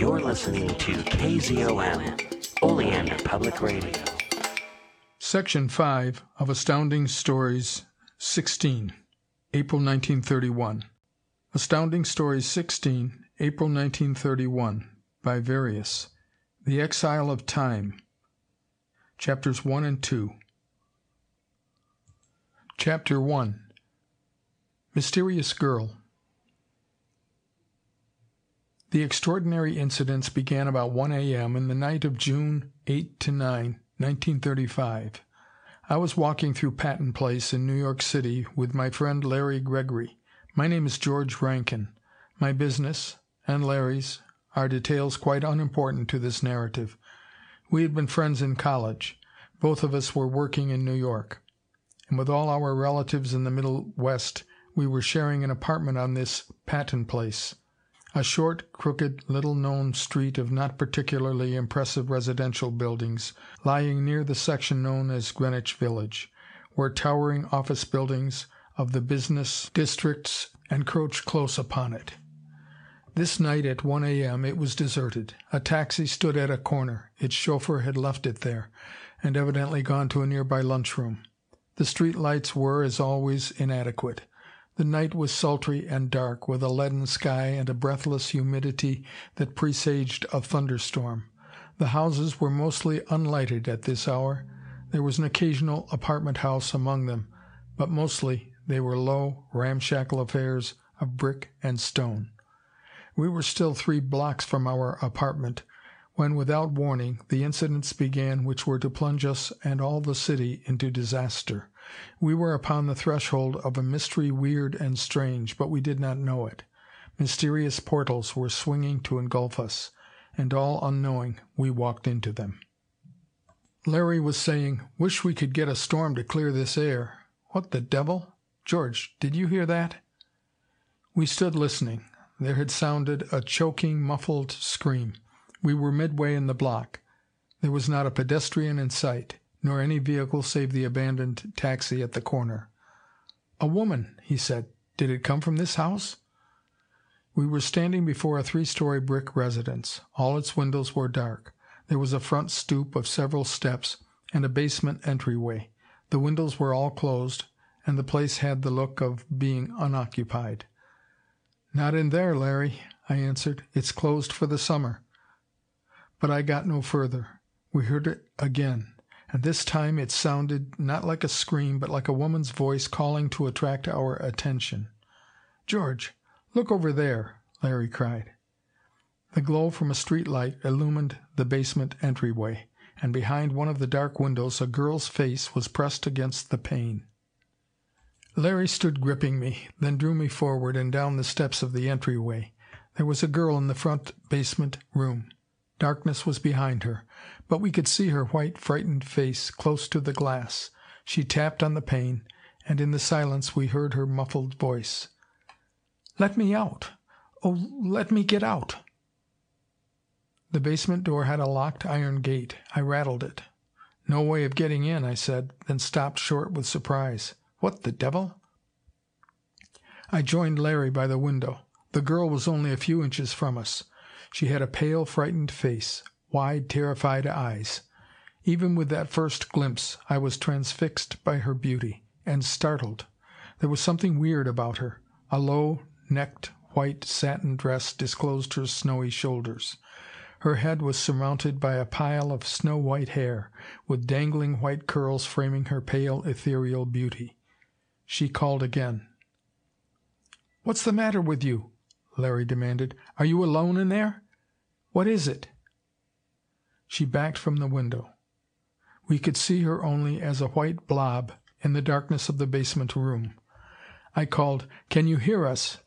You're listening to KZOM, Oleander Public Radio. Section 5 of Astounding Stories 16, April 1931. Astounding Stories 16, April 1931, by Various. The Exile of Time. Chapters 1 and 2. Chapter 1 Mysterious Girl The extraordinary incidents began about 1 a.m. in the night of June 8 to 9, 1935. I was walking through Patton Place in New York City with my friend Larry Gregory. My name is George Rankin. My business, and Larry's, are details quite unimportant to this narrative. We had been friends in college. Both of us were working in New York. And with all our relatives in the Middle West, we were sharing an apartment on this Patton Place a short, crooked, little known street of not particularly impressive residential buildings, lying near the section known as Greenwich Village, where towering office buildings of the business districts encroach close upon it. This night at 1 a.m. it was deserted. A taxi stood at a corner. Its chauffeur had left it there, and evidently gone to a nearby lunchroom. The street lights were, as always, inadequate. The night was sultry and dark, with a leaden sky and a breathless humidity that presaged a thunderstorm. The houses were mostly unlighted at this hour. There was an occasional apartment house among them, but mostly they were low, ramshackle affairs of brick and stone. We were still three blocks from our apartment when, without warning, the incidents began which were to plunge us and all the city into disaster. We were upon the threshold of a mystery weird and strange, but we did not know it. Mysterious portals were swinging to engulf us, and all unknowing we walked into them. Larry was saying, "Wish we could get a storm to clear this air. What the devil? George, did you hear that?" We stood listening. There had sounded a choking, muffled scream. We were midway in the block. There was not a pedestrian in sight nor any vehicle save the abandoned taxi at the corner. "A woman," he said. "Did it come from this house?" We were standing before a three story brick residence. All its windows were dark. There was a front stoop of several steps, and a basement entryway. The windows were all closed, and the place had the look of being unoccupied. "Not in there, Larry," I answered. "It's closed for the summer." But I got no further. We heard it again and this time it sounded, not like a scream, but like a woman's voice calling to attract our attention. "George, look over there!" Larry cried. The glow from a street light illumined the basement entryway, and behind one of the dark windows a girl's face was pressed against the pane. Larry stood gripping me, then drew me forward and down the steps of the entryway. There was a girl in the front basement room. Darkness was behind her, but we could see her white, frightened face close to the glass. She tapped on the pane, and in the silence we heard her muffled voice. "Let me out! Oh, let me get out!" The basement door had a locked iron gate. I rattled it. "No way of getting in," I said, then stopped short with surprise. "What the devil I joined Larry by the window. The girl was only a few inches from us. She had a pale, frightened face wide, terrified eyes. Even with that first glimpse I was transfixed by her beauty and startled. There was something weird about her. A low necked white satin dress disclosed her snowy shoulders. Her head was surmounted by a pile of snow white hair, with dangling white curls framing her pale, ethereal beauty. She called again. "What's the matter with you?" Larry demanded. "Are you alone in there? What is it?" She backed from the window. We could see her only as a white blob in the darkness of the basement room. I called, "Can you hear us?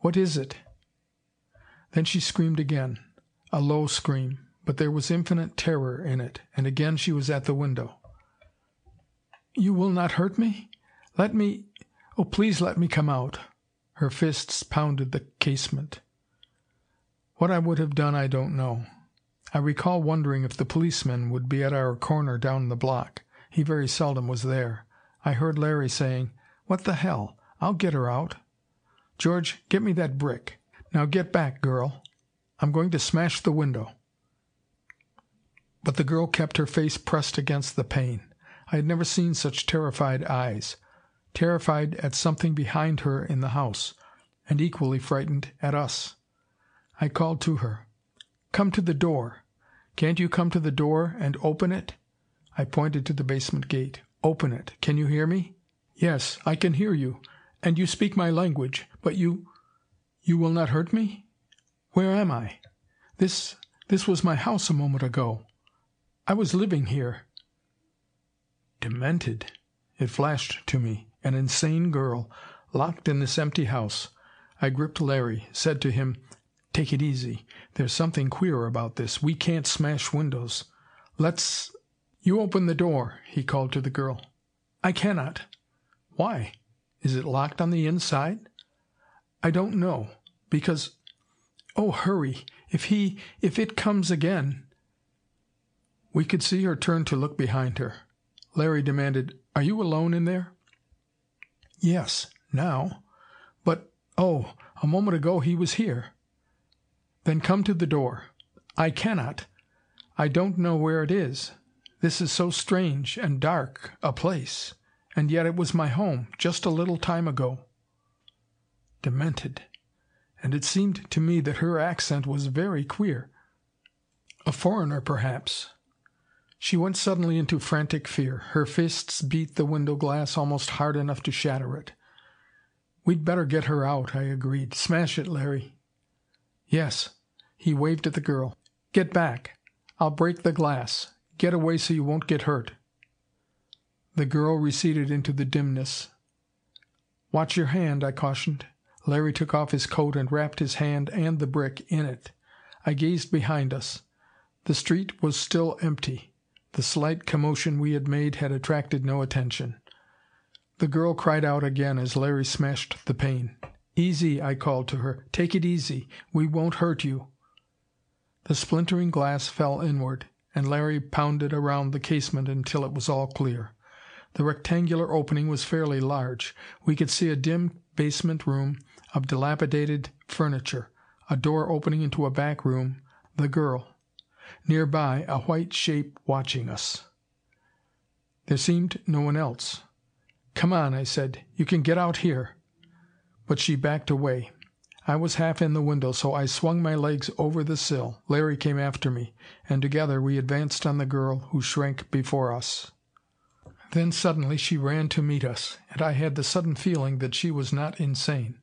What is it?" Then she screamed again a low scream, but there was infinite terror in it, and again she was at the window. "You will not hurt me? Let me oh, please let me come out." Her fists pounded the casement. What I would have done I don't know. I recall wondering if the policeman would be at our corner down the block. He very seldom was there. I heard Larry saying, "What the hell? I'll get her out. George, get me that brick. Now get back, girl." I'm going to smash the window." But the girl kept her face pressed against the pane. I had never seen such terrified eyes terrified at something behind her in the house, and equally frightened at us. I called to her. "Come to the door. Can't you come to the door and open it?" I pointed to the basement gate. "Open it. Can you hear me?" "Yes, I can hear you. And you speak my language. But you you will not hurt me? Where am I? This this was my house a moment ago. I was living here." Demented! It flashed to me. An insane girl, locked in this empty house. I gripped Larry, said to him, "Take it easy. There's something queer about this. We can't smash windows. Let's "You open the door," he called to the girl. "I cannot." "Why? Is it locked on the inside?" "I don't know. Because Oh, hurry! If he if it comes again We could see her turn to look behind her. Larry demanded, "Are you alone in there?" "Yes now. But oh! a moment ago he was here." "Then come to the door." "I cannot. I don't know where it is. This is so strange and dark a place. And yet it was my home just a little time ago." Demented! And it seemed to me that her accent was very queer. A foreigner, perhaps. She went suddenly into frantic fear. Her fists beat the window glass almost hard enough to shatter it. "We'd better get her out," I agreed. "Smash it, Larry." "Yes." He waved at the girl. "Get back. I'll break the glass. Get away so you won't get hurt." The girl receded into the dimness. "Watch your hand," I cautioned. Larry took off his coat and wrapped his hand and the brick in it. I gazed behind us. The street was still empty. The slight commotion we had made had attracted no attention. The girl cried out again as Larry smashed the pane. "Easy!" I called to her. "Take it easy. We won't hurt you." The splintering glass fell inward, and Larry pounded around the casement until it was all clear. The rectangular opening was fairly large. We could see a dim basement room of dilapidated furniture, a door opening into a back room, the girl. Near by, a white shape watching us. There seemed no one else. "Come on," I said. "You can get out here." But she backed away. I was half in the window, so I swung my legs over the sill. Larry came after me, and together we advanced on the girl, who shrank before us. Then suddenly she ran to meet us, and I had the sudden feeling that she was not insane.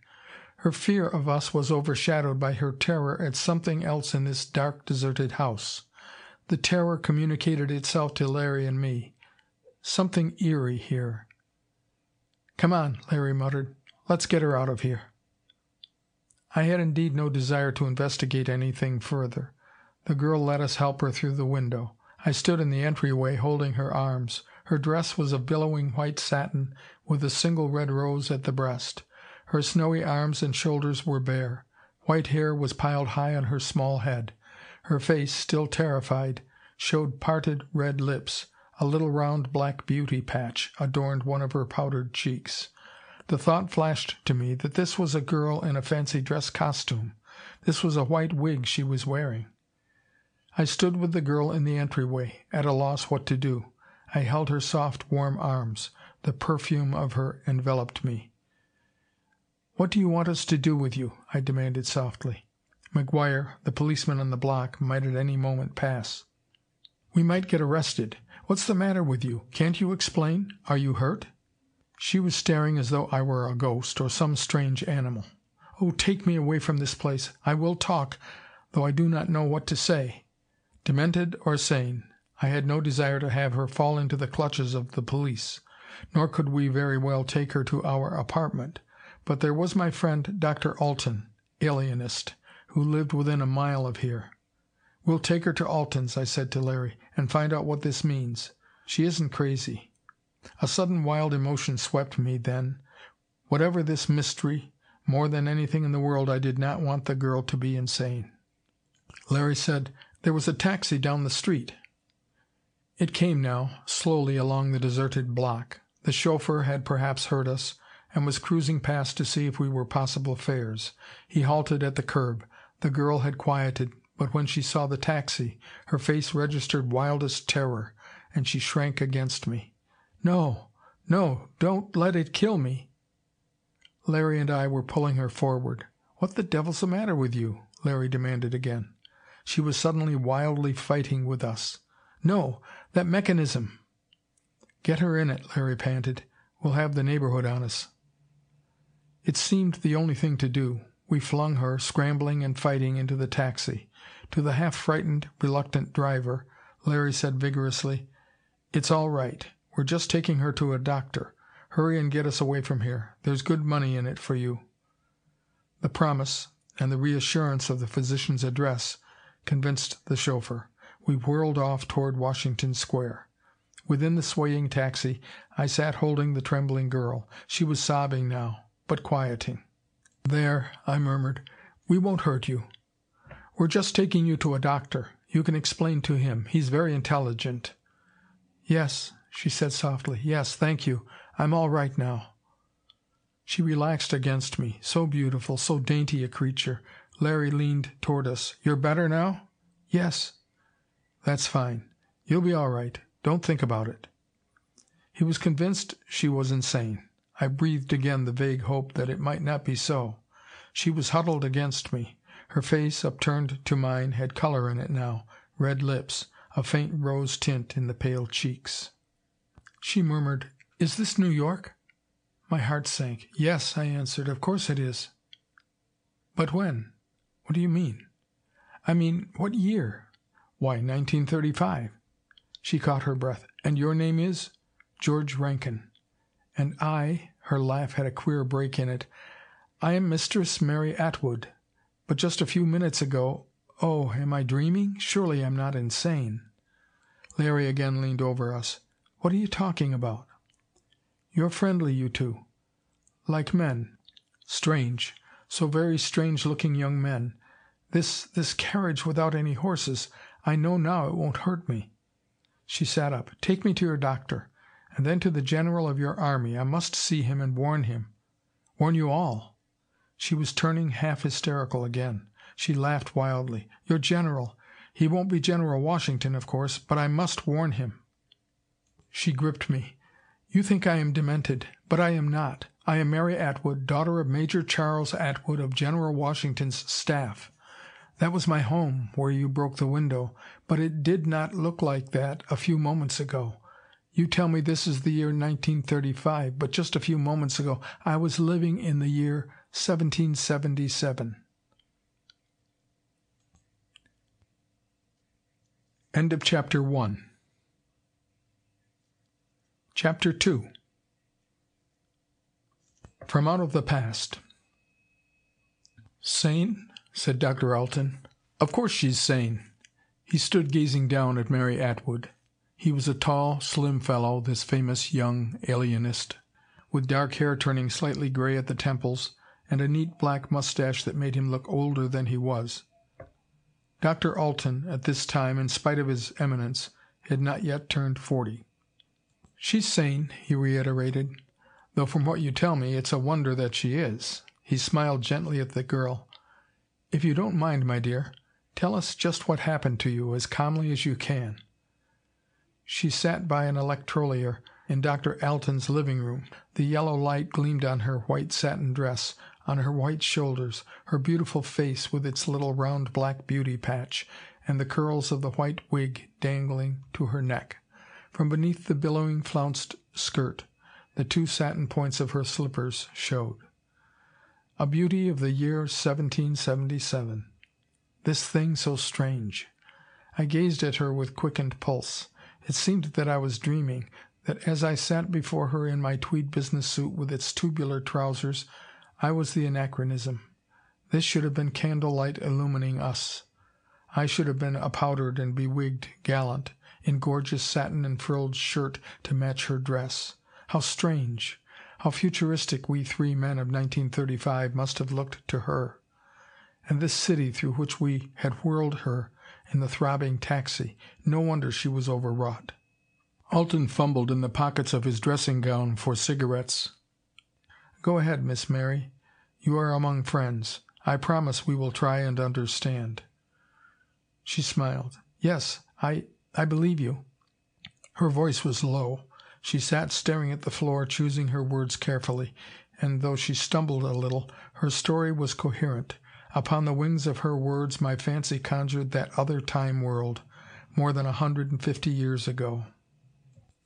Her fear of us was overshadowed by her terror at something else in this dark, deserted house. The terror communicated itself to Larry and me. Something eerie here. "Come on," Larry muttered. "Let's get her out of here." I had indeed no desire to investigate anything further. The girl let us help her through the window. I stood in the entryway holding her arms. Her dress was of billowing white satin with a single red rose at the breast. Her snowy arms and shoulders were bare. White hair was piled high on her small head. Her face, still terrified, showed parted red lips. A little round black beauty patch adorned one of her powdered cheeks. The thought flashed to me that this was a girl in a fancy dress costume. This was a white wig she was wearing. I stood with the girl in the entryway, at a loss what to do. I held her soft, warm arms. The perfume of her enveloped me. "What do you want us to do with you?" I demanded softly. McGuire, the policeman on the block, might at any moment pass. "We might get arrested. What's the matter with you? Can't you explain? Are you hurt?" She was staring as though I were a ghost, or some strange animal. "Oh, take me away from this place. I will talk, though I do not know what to say." Demented or sane, I had no desire to have her fall into the clutches of the police. Nor could we very well take her to our apartment. But there was my friend Dr. Alten, alienist who lived within a mile of here. "We'll take her to Alten's," I said to Larry, "and find out what this means. She isn't crazy." A sudden wild emotion swept me then. Whatever this mystery, more than anything in the world I did not want the girl to be insane. Larry said, "There was a taxi down the street." It came now, slowly along the deserted block. The chauffeur had perhaps heard us, and was cruising past to see if we were possible fares. He halted at the curb. The girl had quieted, but when she saw the taxi, her face registered wildest terror, and she shrank against me. "No no don't let it kill me " Larry and I were pulling her forward. "What the devil's the matter with you?" Larry demanded again. She was suddenly wildly fighting with us. "No that mechanism " "Get her in it," Larry panted. "We'll have the neighborhood on us." It seemed the only thing to do. We flung her, scrambling and fighting, into the taxi. To the half frightened, reluctant driver, Larry said vigorously: "It's all right. We're just taking her to a doctor. Hurry and get us away from here. There's good money in it for you." The promise, and the reassurance of the physician's address, convinced the chauffeur. We whirled off toward Washington Square. Within the swaying taxi I sat holding the trembling girl. She was sobbing now, but quieting. "There," I murmured. "We won't hurt you. We're just taking you to a doctor. You can explain to him. He's very intelligent." "Yes," she said softly. "Yes, thank you. I'm all right now." She relaxed against me, so beautiful, so dainty a creature. Larry leaned toward us. "You're better now?" "Yes." "That's fine. You'll be all right. Don't think about it." He was convinced she was insane. I breathed again the vague hope that it might not be so. She was huddled against me. Her face, upturned to mine, had color in it now red lips, a faint rose tint in the pale cheeks. She murmured, "Is this New York?" My heart sank. "Yes," I answered. "Of course it is." "But when? What do you mean?" "I mean, what year?" "Why, 1935." She caught her breath. "And your name is?" "George Rankin." "And I," her laugh had a queer break in it, "I am Mistress Mary Atwood. But just a few minutes ago oh, am I dreaming? Surely I'm not insane." Larry again leaned over us. "What are you talking about?" "You're friendly, you two. Like men. Strange so very strange looking young men. This this carriage without any horses I know now it won't hurt me." She sat up. "Take me to your doctor. And then to the general of your army. I must see him and warn him warn you all." She was turning half hysterical again. She laughed wildly. "Your general he won't be General Washington, of course but I must warn him." She gripped me. "You think I am demented. But I am not. I am Mary Atwood, daughter of Major Charles Atwood of General Washington's staff. That was my home, where you broke the window, but it did not look like that a few moments ago. You tell me this is the year 1935, but just a few moments ago I was living in the year 1777. End of chapter 1 Chapter 2 From Out of the Past Sane? said Dr. Alten. Of course she's sane. He stood gazing down at Mary Atwood. He was a tall, slim fellow, this famous young alienist, with dark hair turning slightly gray at the temples, and a neat black mustache that made him look older than he was. Dr. Alten, at this time, in spite of his eminence, had not yet turned forty. "She's sane," he reiterated. "Though from what you tell me, it's a wonder that she is." He smiled gently at the girl. "If you don't mind, my dear, tell us just what happened to you, as calmly as you can." She sat by an electrolier in Dr. Alten's living room. The yellow light gleamed on her white satin dress, on her white shoulders, her beautiful face with its little round black beauty patch, and the curls of the white wig dangling to her neck. From beneath the billowing flounced skirt, the two satin points of her slippers showed. A beauty of the year 1777. This thing so strange. I gazed at her with quickened pulse. It seemed that I was dreaming, that as I sat before her in my tweed business suit with its tubular trousers, I was the anachronism. This should have been candlelight illumining us. I should have been a powdered and bewigged gallant, in gorgeous satin and frilled shirt to match her dress. How strange, how futuristic we three men of 1935 must have looked to her. And this city through which we had whirled her in the throbbing taxi. No wonder she was overwrought. Alten fumbled in the pockets of his dressing gown for cigarettes. "Go ahead, Miss Mary. You are among friends. I promise we will try and understand." She smiled. "Yes, I I believe you." Her voice was low. She sat staring at the floor, choosing her words carefully, and though she stumbled a little, her story was coherent. Upon the wings of her words my fancy conjured that other time world, more than a hundred and fifty years ago.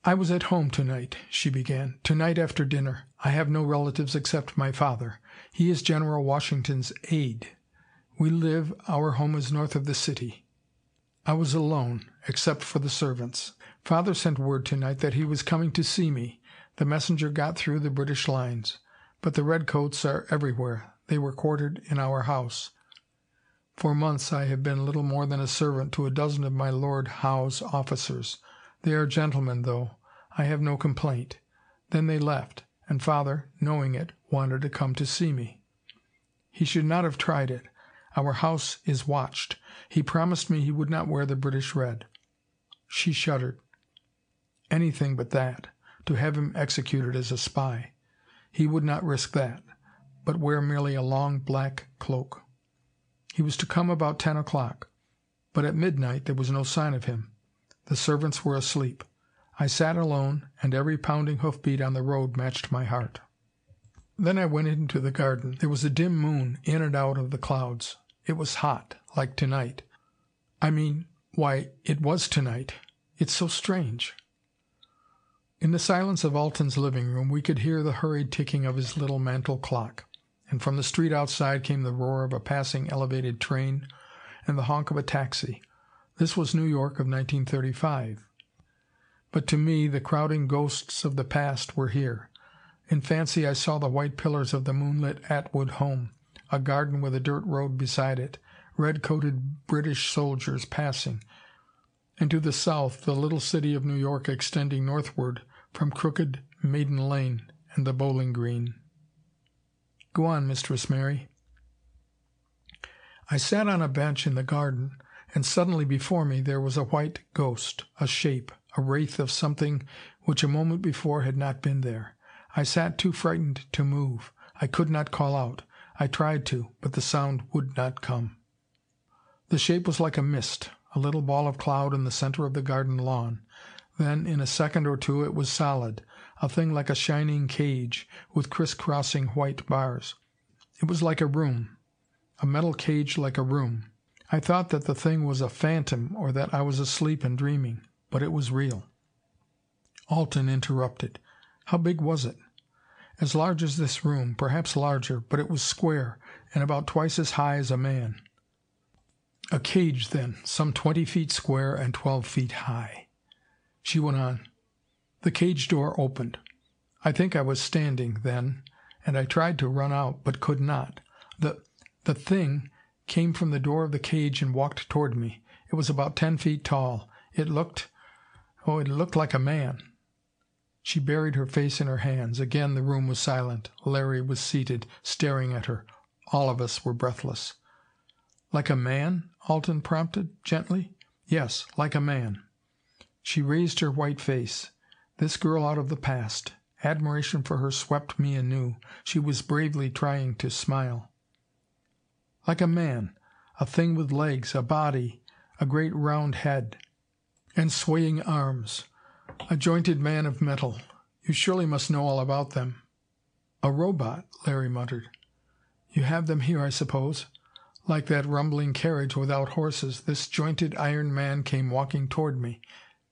"I was at home to night," she began. "To night after dinner. I have no relatives except my father. He is General Washington's aide. We live our home is north of the city. I was alone, except for the servants. Father sent word to night that he was coming to see me. The messenger got through the British lines. But the redcoats are everywhere. They were quartered in our house. For months I have been little more than a servant to a dozen of my Lord Howe's officers. They are gentlemen, though. I have no complaint. Then they left, and father, knowing it, wanted to come to see me. He should not have tried it. Our house is watched. He promised me he would not wear the British red. She shuddered. Anything but that. To have him executed as a spy. He would not risk that, but wear merely a long black cloak. He was to come about ten o'clock, but at midnight there was no sign of him. The servants were asleep. I sat alone, and every pounding hoofbeat on the road matched my heart. Then I went into the garden. There was a dim moon in and out of the clouds. It was hot, like tonight. I mean, why, it was tonight. It's so strange. In the silence of Alten's living room we could hear the hurried ticking of his little mantel clock, and from the street outside came the roar of a passing elevated train and the honk of a taxi. This was New York of 1935. But to me the crowding ghosts of the past were here. In fancy I saw the white pillars of the moonlit Atwood home, a garden with a dirt road beside it, red-coated British soldiers passing, and to the south the little city of New York extending northward from crooked Maiden Lane and the Bowling Green. Go on, Mistress Mary. I sat on a bench in the garden, and suddenly before me there was a white ghost, a shape, a wraith of something which a moment before had not been there. I sat too frightened to move. I could not call out. I tried to, but the sound would not come. The shape was like a mist, a little ball of cloud in the center of the garden lawn. Then, in a second or two, it was solid, a thing like a shining cage, with criss-crossing white bars. It was like a room, a metal cage like a room. I thought that the thing was a phantom or that I was asleep and dreaming. But it was real. Alten interrupted. How big was it? As large as this room, perhaps larger, but it was square, and about twice as high as a man. A cage, then, some twenty feet square and twelve feet high. She went on. The cage door opened. I think I was standing, then, and I tried to run out, but could not. The the thing came from the door of the cage and walked toward me. It was about ten feet tall. It looked oh, it looked like a man. She buried her face in her hands. Again the room was silent. Larry was seated, staring at her. All of us were breathless. "Like a man?" Alten prompted, gently. "Yes, like a man." She raised her white face. This girl out of the past. Admiration for her swept me anew. She was bravely trying to smile. "Like a man. A thing with legs, a body, a great round head, and swaying arms. A jointed man of metal. You surely must know all about them." "A robot," Larry muttered. "You have them here, I suppose." Like that rumbling carriage without horses, this jointed iron man came walking toward me.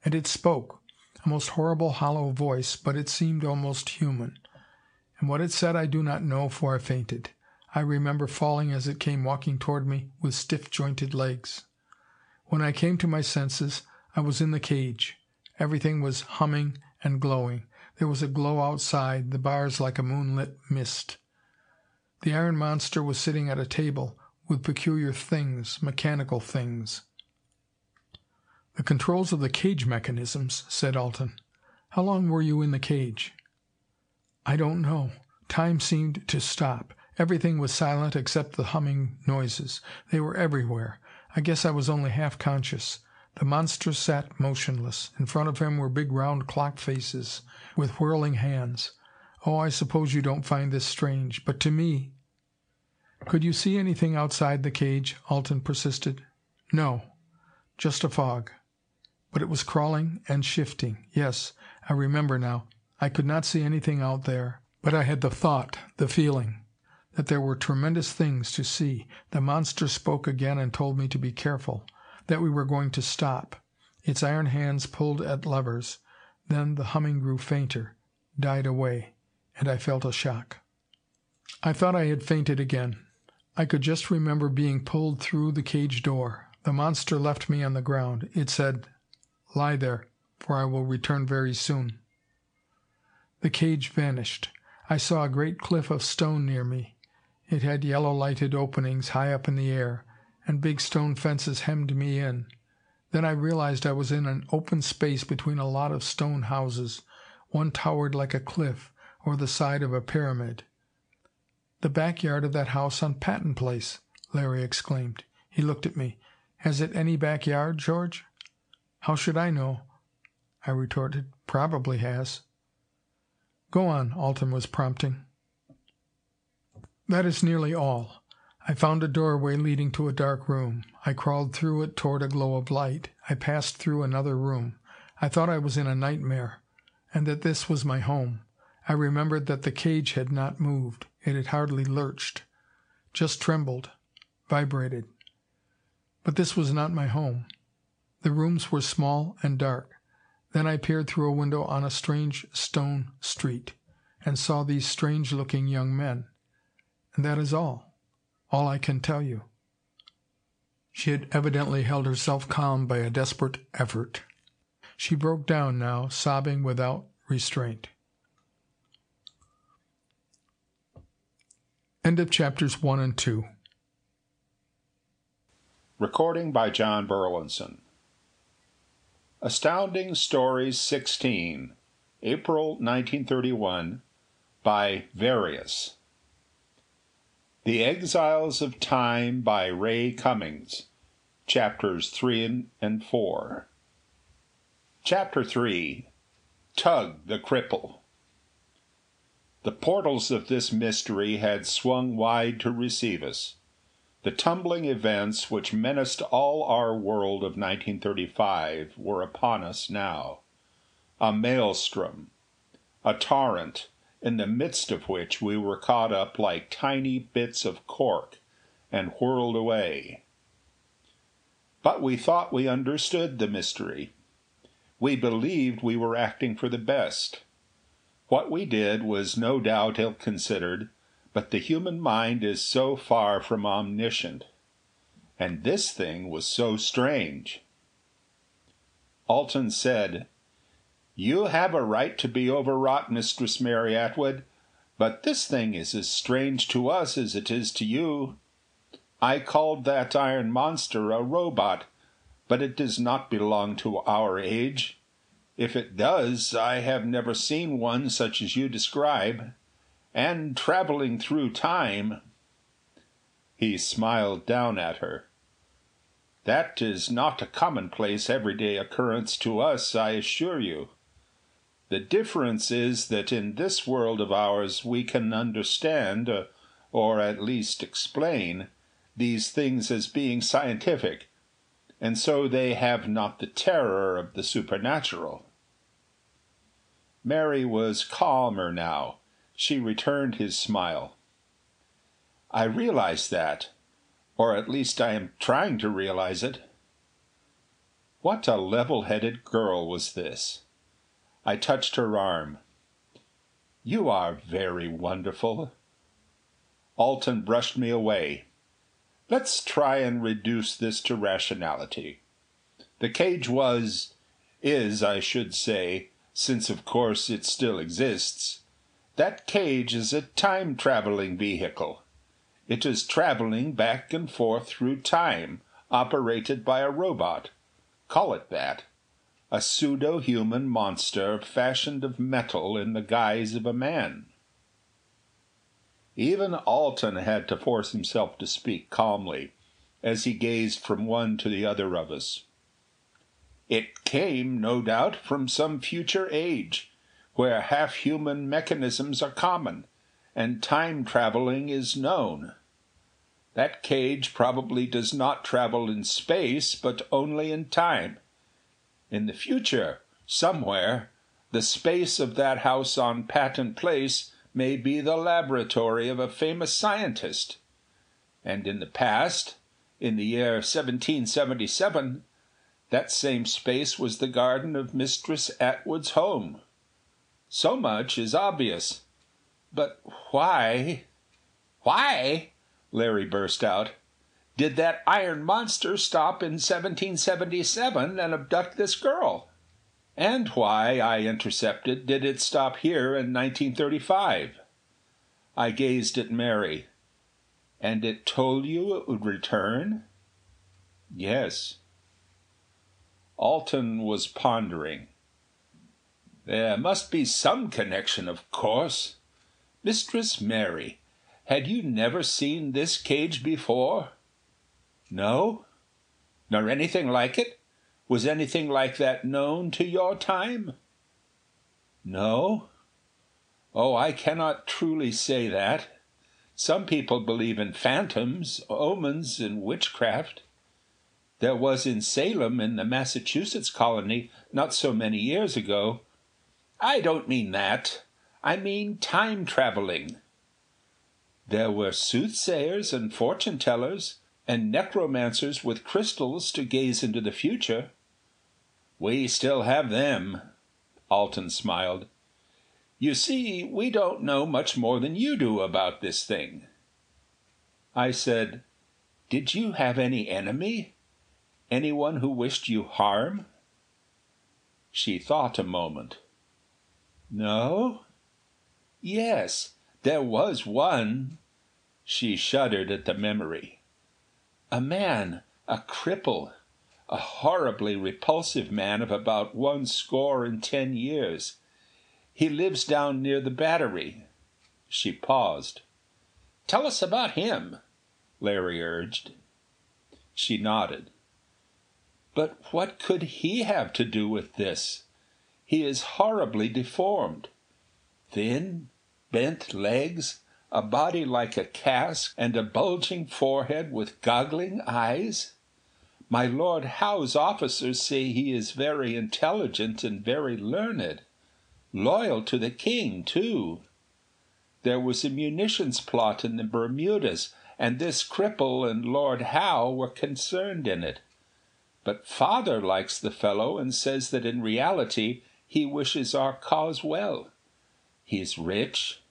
And it spoke a most horrible hollow voice, but it seemed almost human. And what it said I do not know, for I fainted. I remember falling as it came walking toward me with stiff jointed legs. When I came to my senses, I was in the cage. Everything was humming and glowing. There was a glow outside, the bars like a moonlit mist. The iron monster was sitting at a table, with peculiar things, mechanical things. "The controls of the cage mechanisms," said Alten. "How long were you in the cage?" "I don't know. Time seemed to stop. Everything was silent except the humming noises. They were everywhere. I guess I was only half conscious. The monster sat motionless. In front of him were big round clock faces, with whirling hands. Oh, I suppose you don't find this strange, but to me Could you see anything outside the cage? Alten persisted. No. Just a fog. But it was crawling and shifting. Yes, I remember now. I could not see anything out there, but I had the thought, the feeling, that there were tremendous things to see. The monster spoke again and told me to be careful, that we were going to stop. Its iron hands pulled at levers. Then the humming grew fainter, died away, and I felt a shock. I thought I had fainted again. I could just remember being pulled through the cage door. The monster left me on the ground. It said, Lie there, for I will return very soon. The cage vanished. I saw a great cliff of stone near me. It had yellow lighted openings high up in the air, and big stone fences hemmed me in. Then I realized I was in an open space between a lot of stone houses. One towered like a cliff, or the side of a pyramid. "The backyard of that house on Patton Place!" Larry exclaimed. He looked at me. "Has it any backyard, George?" "How should I know?" I retorted. "Probably has." "Go on," Alten was prompting. "That is nearly all. I found a doorway leading to a dark room. I crawled through it toward a glow of light. I passed through another room. I thought I was in a nightmare, and that this was my home. I remembered that the cage had not moved. It had hardly lurched. Just trembled, vibrated. But this was not my home. The rooms were small and dark. Then I peered through a window on a strange stone street, and saw these strange looking young men. And that is all all I can tell you." She had evidently held herself calm by a desperate effort. She broke down now, sobbing without restraint. End of chapters 1 and 2. Recording by John Burleson. Astounding Stories 16, April 1931, by Various. The Exiles of Time by Ray Cummings Chapters 3 and 4 Chapter 3 Tugh the Cripple The portals of this mystery had swung wide to receive us. The tumbling events which menaced all our world of 1935 were upon us now. A maelstrom, a torrent in the midst of which we were caught up like tiny bits of cork and whirled away. But we thought we understood the mystery. We believed we were acting for the best. What we did was no doubt ill considered, but the human mind is so far from omniscient. And this thing was so strange. Alten said, you have a right to be overwrought, Mistress Mary Atwood, but this thing is as strange to us as it is to you. I called that iron monster a robot, but it does not belong to our age. If it does, I have never seen one such as you describe. And traveling through time He smiled down at her. That is not a commonplace everyday occurrence to us, I assure you. The difference is that in this world of ours we can understand, uh, or at least explain, these things as being scientific, and so they have not the terror of the supernatural." Mary was calmer now. She returned his smile. "I realize that, or at least I am trying to realize it." What a level headed girl was this! I touched her arm. "You are very wonderful." Alten brushed me away. "Let's try and reduce this to rationality. The cage was is, I should say, since of course it still exists that cage is a time traveling vehicle. It is traveling back and forth through time, operated by a robot. Call it that a pseudo human monster fashioned of metal in the guise of a man. Even Alten had to force himself to speak calmly, as he gazed from one to the other of us. It came, no doubt, from some future age, where half human mechanisms are common, and time travelling is known. That cage probably does not travel in space, but only in time. In the future, somewhere, the space of that house on Patton Place may be the laboratory of a famous scientist. And in the past, in the year 1777, that same space was the garden of Mistress Atwood's home. So much is obvious. But why why, Larry burst out, did that iron monster stop in 1777 and abduct this girl? And why, I intercepted, did it stop here in 1935? I gazed at Mary. And it told you it would return? Yes. Alten was pondering. There must be some connection, of course. Mistress Mary, had you never seen this cage before? No? Nor anything like it? Was anything like that known to your time? No? Oh, I cannot truly say that. Some people believe in phantoms, omens, and witchcraft. There was in Salem, in the Massachusetts colony, not so many years ago. I don't mean that. I mean time traveling. There were soothsayers and fortune tellers, and necromancers with crystals to gaze into the future. We still have them. Alten smiled. You see, we don't know much more than you do about this thing. I said, Did you have any enemy? Anyone who wished you harm? She thought a moment. No? Yes, there was one. She shuddered at the memory. A man, a cripple, a horribly repulsive man of about one score and ten years. He lives down near the Battery." She paused. "Tell us about him," Larry urged. She nodded. "But what could he have to do with this? He is horribly deformed. Thin, bent legs, a body like a cask, and a bulging forehead with goggling eyes. My Lord Howe's officers say he is very intelligent and very learned. Loyal to the king, too. There was a munitions plot in the Bermudas, and this cripple and Lord Howe were concerned in it. But father likes the fellow and says that in reality he wishes our cause well. He's rich.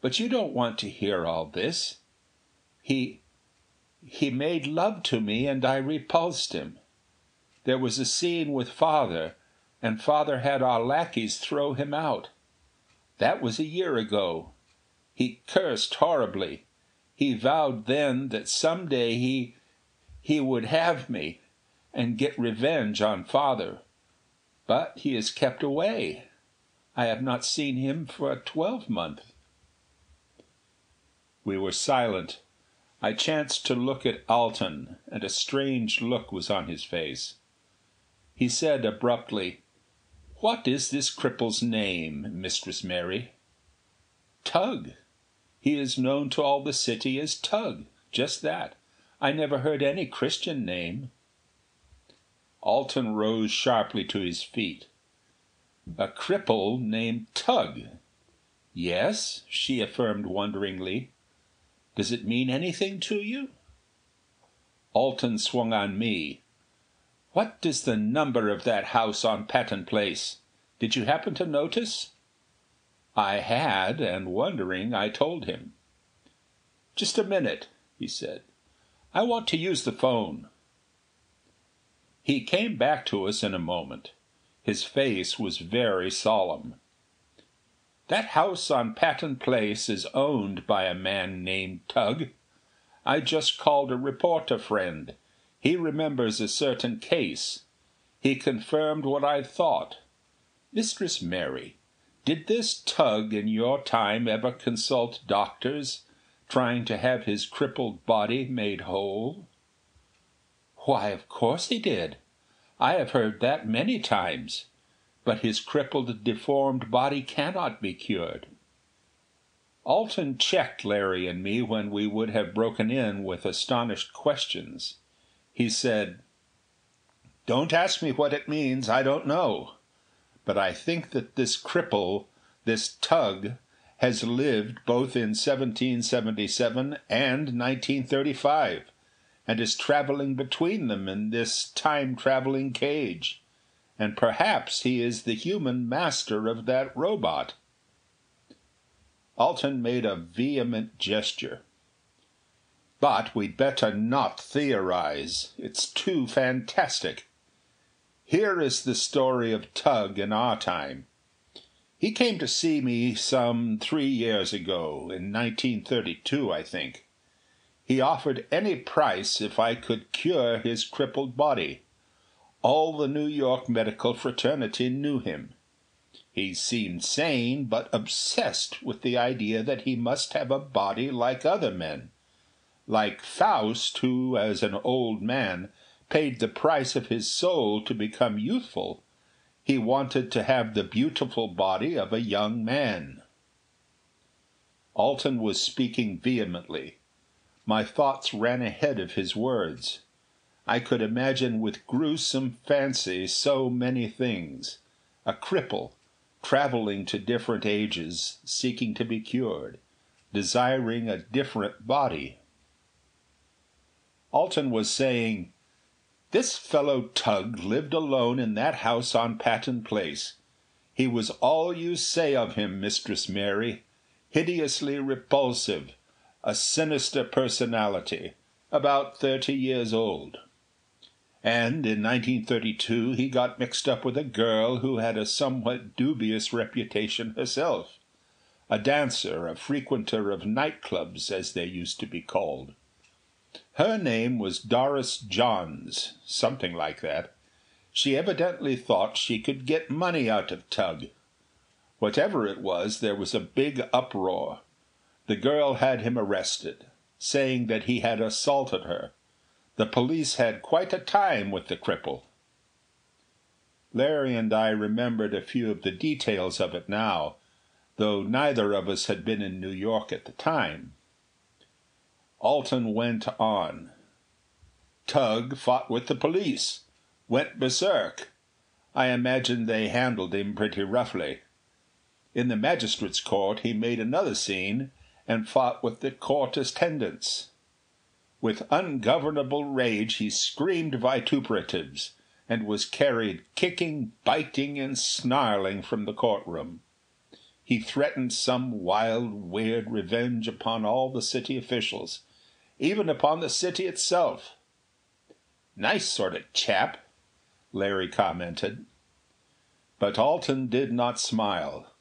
But you don't want to hear all this. He he made love to me and I repulsed him. There was a scene with father and father had our lackeys throw him out. That was a year ago. He cursed horribly. He vowed then that some day he he would have me and get revenge on father. But he is kept away. I have not seen him for a twelvemonth." We were silent. I chanced to look at Alten, and a strange look was on his face. He said abruptly, what is this cripple's name, Mistress Mary?" "Tugh. He is known to all the city as Tugh just that. I never heard any Christian name." Alten rose sharply to his feet. "A cripple named Tugh?" "Yes," she affirmed wonderingly. "Does it mean anything to you?" Alten swung on me. What is the number of that house on Patton Place? Did you happen to notice?" I had, and wondering, I told him. "Just a minute," he said. "I want to use the phone." He came back to us in a moment. His face was very solemn. "That house on Patton Place is owned by a man named Tugh. I just called a reporter friend. He remembers a certain case. He confirmed what I thought. Mistress Mary, did this Tugh in your time ever consult doctors, trying to have his crippled body made whole?" "Why, of course he did. I have heard that many times. But his crippled, deformed body cannot be cured." Alten checked Larry and me when we would have broken in with astonished questions. He said, "Don't ask me what it means. I don't know. But I think that this cripple, this Tugh, has lived both in 1777 and 1935, and is traveling between them in this time traveling cage. And perhaps he is the human master of that Robot." Alten made a vehement gesture. "But we'd better not theorize. It's too fantastic. Here is the story of Tugh in our time. He came to see me some three years ago, in 1932, I think. He offered any price if I could cure his crippled body. All the New York medical fraternity knew him. He seemed sane, but obsessed with the idea that he must have a body like other men like Faust, who, as an old man, paid the price of his soul to become youthful. He wanted to have the beautiful body of a young man. Alten was speaking vehemently. My thoughts ran ahead of his words. I could imagine with gruesome fancy so many things a cripple traveling to different ages, seeking to be cured, desiring a different body. Alten was saying, "This fellow Tugh lived alone in that house on Patton Place. He was all you say of him, Mistress Mary hideously repulsive, a sinister personality, about thirty years old. And in 1932 he got mixed up with a girl who had a somewhat dubious reputation herself a dancer, a frequenter of night clubs, as they used to be called. Her name was Doris Johns something like that. She evidently thought she could get money out of Tugh. Whatever it was, there was a big uproar. The girl had him arrested, saying that he had assaulted her. The police had quite a time with the cripple." Larry and I remembered a few of the details of it now, though neither of us had been in New York at the time. Alten went on: "Tugh fought with the police went berserk. I imagine they handled him pretty roughly. In the magistrate's court he made another scene, and fought with the court attendants. With ungovernable rage he screamed vituperatives, and was carried kicking, biting, and snarling from the court room. He threatened some wild, weird revenge upon all the city officials, even upon the city itself. "Nice sort of chap," Larry commented. But Alten did not smile.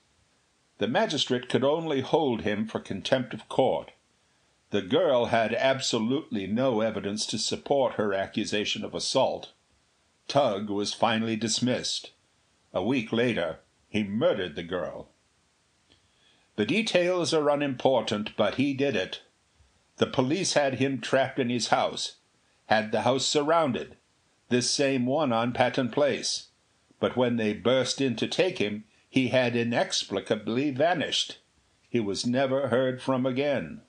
The magistrate could only hold him for contempt of court. The girl had absolutely no evidence to support her accusation of assault. Tugh was finally dismissed. A week later he murdered the girl. The details are unimportant, but he did it. The police had him trapped in his house had the house surrounded this same one on Patton Place. But when they burst in to take him, he had inexplicably vanished. He was never heard from again.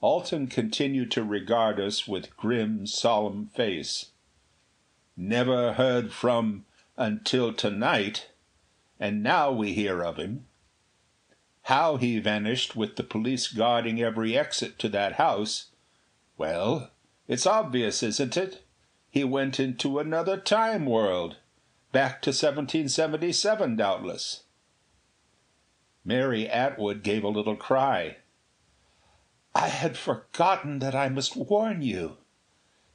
Alten continued to regard us with grim, solemn face. "Never heard from until to night, and now we hear of him. How he vanished with the police guarding every exit to that house well, it's obvious, isn't it? He went into another Time world back to 1777, doubtless." Mary Atwood gave a little cry. I had forgotten that I must warn you.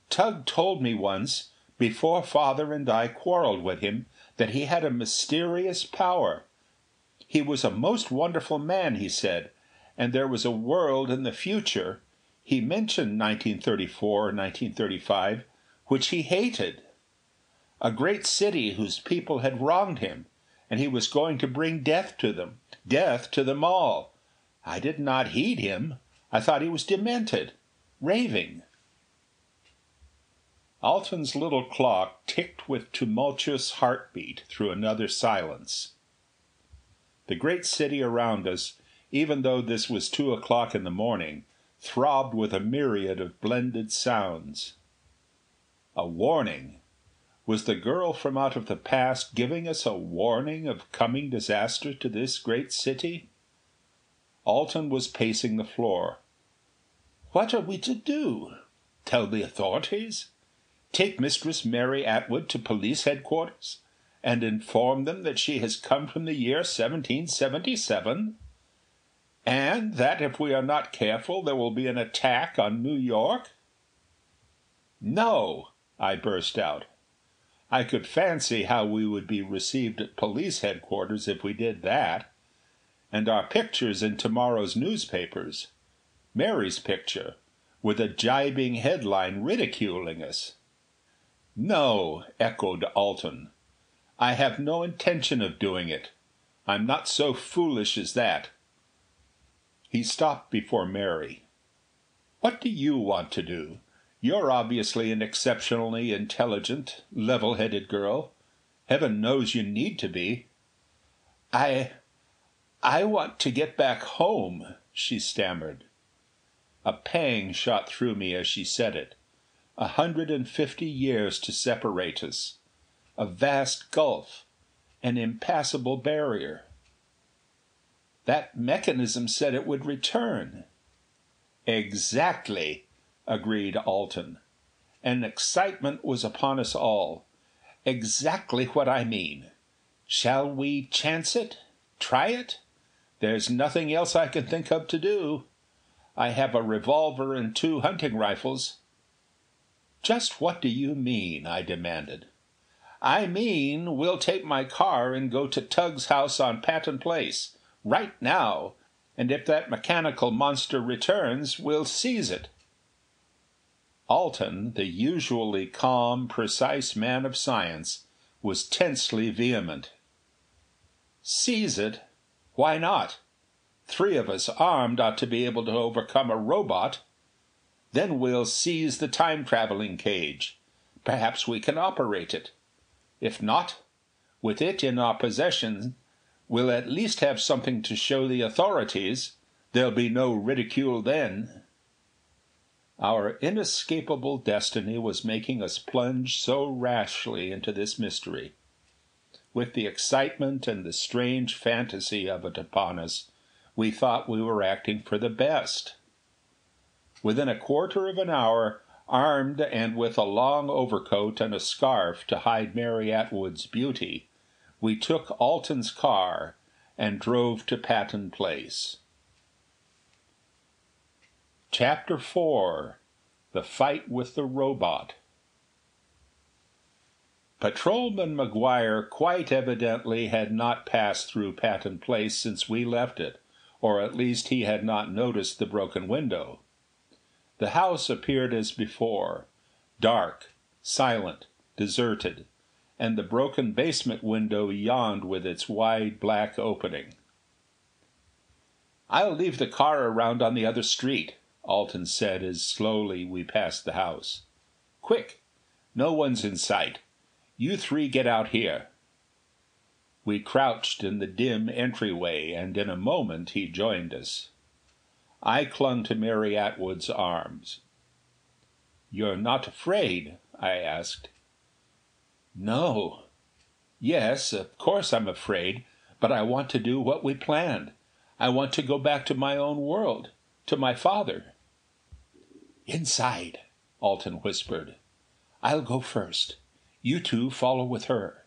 Tugh told me once, before father and I quarreled with him, that he had a mysterious power. He was a most wonderful man, he said, and there was a world in the future he mentioned 1934 or 1935 which he hated. A great city whose people had wronged him, and he was going to bring death to them death to them all. I did not heed him. I thought he was demented raving." Alten's little clock ticked with tumultuous heartbeat through another silence. The great city around us, even though this was two o'clock in the morning, throbbed with a myriad of blended sounds. A warning! Was the girl from out of the past giving us a warning of coming disaster to this great city? Alten was pacing the floor. "What are we to do? Tell the authorities? Take Mistress Mary Atwood to police headquarters, and inform them that she has come from the year 1777? And that if we are not careful there will be an attack on New York?" "No!" I burst out. I could fancy how we would be received at police headquarters if we did that. And our pictures in tomorrow's newspapers Mary's picture, with a jibing headline ridiculing us. "No," echoed Alten. "I have no intention of doing it. I'm not so foolish as that." He stopped before Mary. "What do you want to do? You're obviously an exceptionally intelligent, level headed girl. Heaven knows you need to be." "I I want to get back home," she stammered. A pang shot through me as she said it. A hundred and fifty years to separate us. A vast gulf. An impassable barrier. "That mechanism said it would return." "Exactly agreed Alten. And excitement was upon us all. Exactly what I mean. Shall we chance it? Try it? There's nothing else I can think of to do. I have a revolver and two hunting rifles." "Just what do you mean?" I demanded. "I mean we'll take my car and go to Tugh's house on Patton Place, right now, and if that mechanical monster returns, we'll seize it. Alten, the usually calm, precise man of science, was tensely vehement. "Seize it? Why not? Three of us armed ought to be able to overcome a Robot. Then we'll seize the Time traveling cage. Perhaps we can operate it. If not, with it in our possession we'll at least have something to show the authorities. There'll be no ridicule then. Our inescapable destiny was making us plunge so rashly into this mystery. With the excitement and the strange fantasy of it upon us, we thought we were acting for the best. Within a quarter of an hour, armed and with a long overcoat and a scarf to hide Mary Atwood's beauty, we took Alten's car and drove to Patton Place. Chapter 4 The Fight with the Robot Patrolman McGuire quite evidently had not passed through Patton Place since we left it, or at least he had not noticed the broken window. The house appeared as before dark, silent, deserted, and the broken basement window yawned with its wide black opening. "I'll leave the car around on the other street," Alten said as slowly we passed the house. "Quick! No one's in sight. You three get out here." We crouched in the dim entryway, and in a moment he joined us. I clung to Mary Atwood's arms. "You're not afraid?" I asked. "No. Yes, of course I'm afraid, but I want to do what we planned. I want to go back to my own world to my father." "Inside," Alten whispered. "I'll go first. You two follow with her."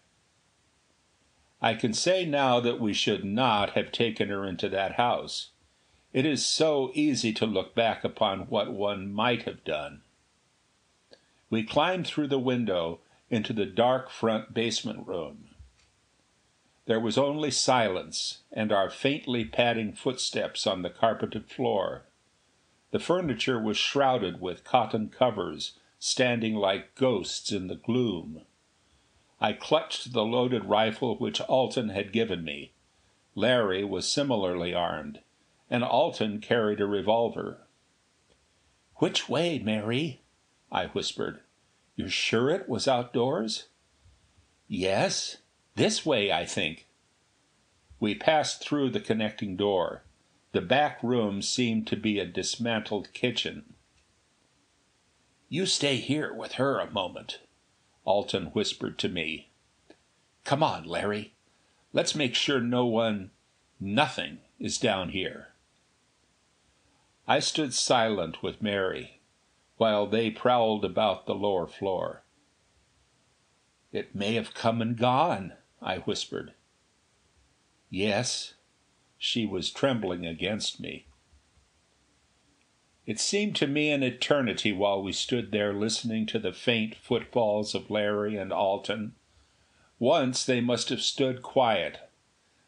I can say now that we should not have taken her into that house. It is so easy to look back upon what one might have done. We climbed through the window into the dark front basement room. There was only silence, and our faintly padding footsteps on the carpeted floor. The furniture was shrouded with cotton covers, standing like ghosts in the gloom. I clutched the loaded rifle which Alten had given me. Larry was similarly armed, and Alten carried a revolver. "Which way, Mary?" I whispered. "You're sure it was outdoors?" "Yes. This way, I think." We passed through the connecting door. The back room seemed to be a dismantled kitchen. "You stay here with her a moment," Alten whispered to me. "Come on, Larry. Let's make sure no one nothing is down here." I stood silent with Mary, while they prowled about the lower floor. "It may have come and gone," I whispered. "Yes." She was trembling against me. It seemed to me an eternity while we stood there listening to the faint footfalls of Larry and Alten. Once they must have stood quiet.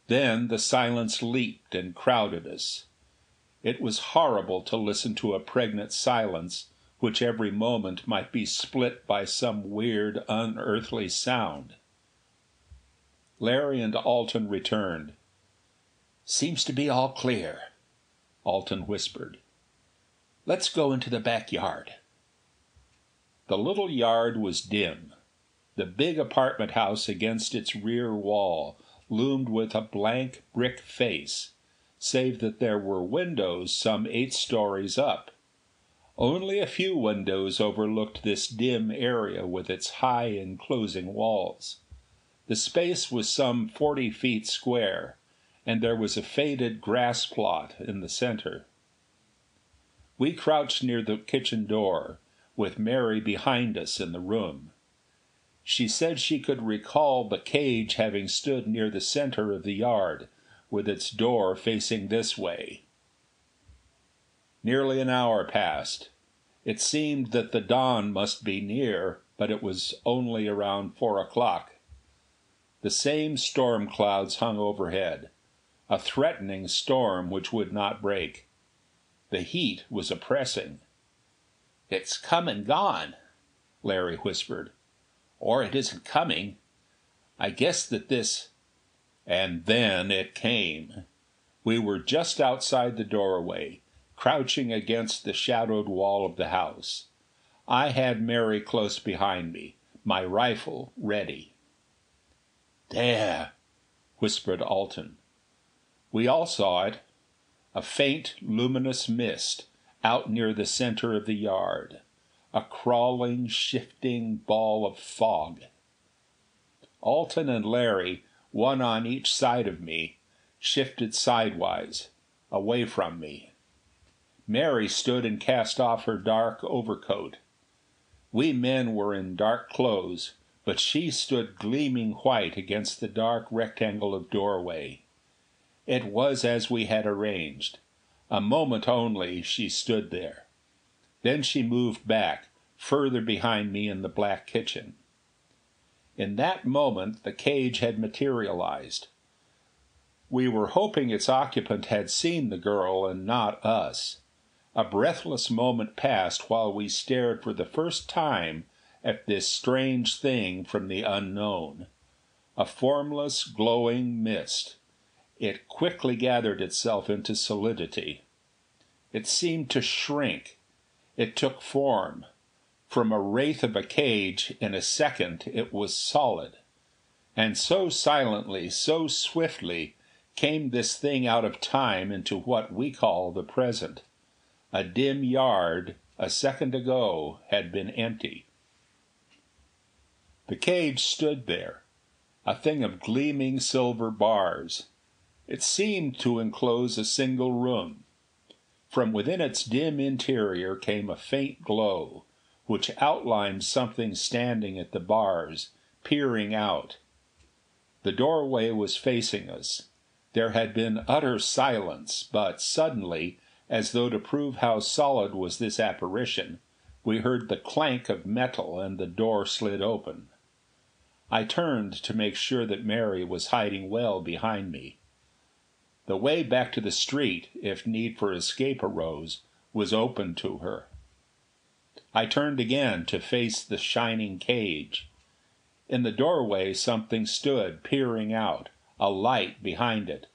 Then the silence leaped and crowded us. It was horrible to listen to a pregnant silence which every moment might be split by some weird, unearthly sound. Larry and Alten returned. "Seems to be all clear," Alten whispered. "Let's go into the back yard." The little yard was dim. The big apartment house against its rear wall loomed with a blank brick face, save that there were windows some eight stories up. Only a few windows overlooked this dim area with its high enclosing walls. The space was some forty feet square and there was a faded grass plot in the center. We crouched near the kitchen door, with Mary behind us in the room. She said she could recall the cage having stood near the center of the yard, with its door facing this way. Nearly an hour passed. It seemed that the dawn must be near, but it was only around four o'clock. The same storm clouds hung overhead a threatening storm which would not break. The heat was oppressing. "It's come and gone," Larry whispered. "Or it isn't coming. I guess that this And then it came. We were just outside the doorway, crouching against the shadowed wall of the house. I had Mary close behind me, my rifle ready. "There!" whispered Alten. We all saw it a faint luminous mist out near the center of the yard. A crawling, shifting ball of fog. Alten and Larry, one on each side of me, shifted sidewise, away from me. Mary stood and cast off her dark overcoat. We men were in dark clothes, but she stood gleaming white against the dark rectangle of doorway. It was as we had arranged. A moment only she stood there. Then she moved back, further behind me in the black kitchen. In that moment the cage had materialized. We were hoping its occupant had seen the girl and not us. A breathless moment passed while we stared for the first time at this strange thing from the unknown. A formless, glowing mist. It quickly gathered itself into solidity. It seemed to shrink. It took form. From a wraith of a cage, in a second it was solid. And so silently, so swiftly, came this thing out of time into what we call the present. A dim yard, a second ago, had been empty. The cage stood there, a thing of gleaming silver bars. It seemed to enclose a single room. From within its dim interior came a faint glow, which outlined something standing at the bars, peering out. The doorway was facing us. There had been utter silence, but suddenly, as though to prove how solid was this apparition, we heard the clank of metal and the door slid open. I turned to make sure that Mary was hiding well behind me. The way back to the street, if need for escape arose, was open to her. I turned again to face the shining cage. In the doorway something stood, peering out, a light behind it.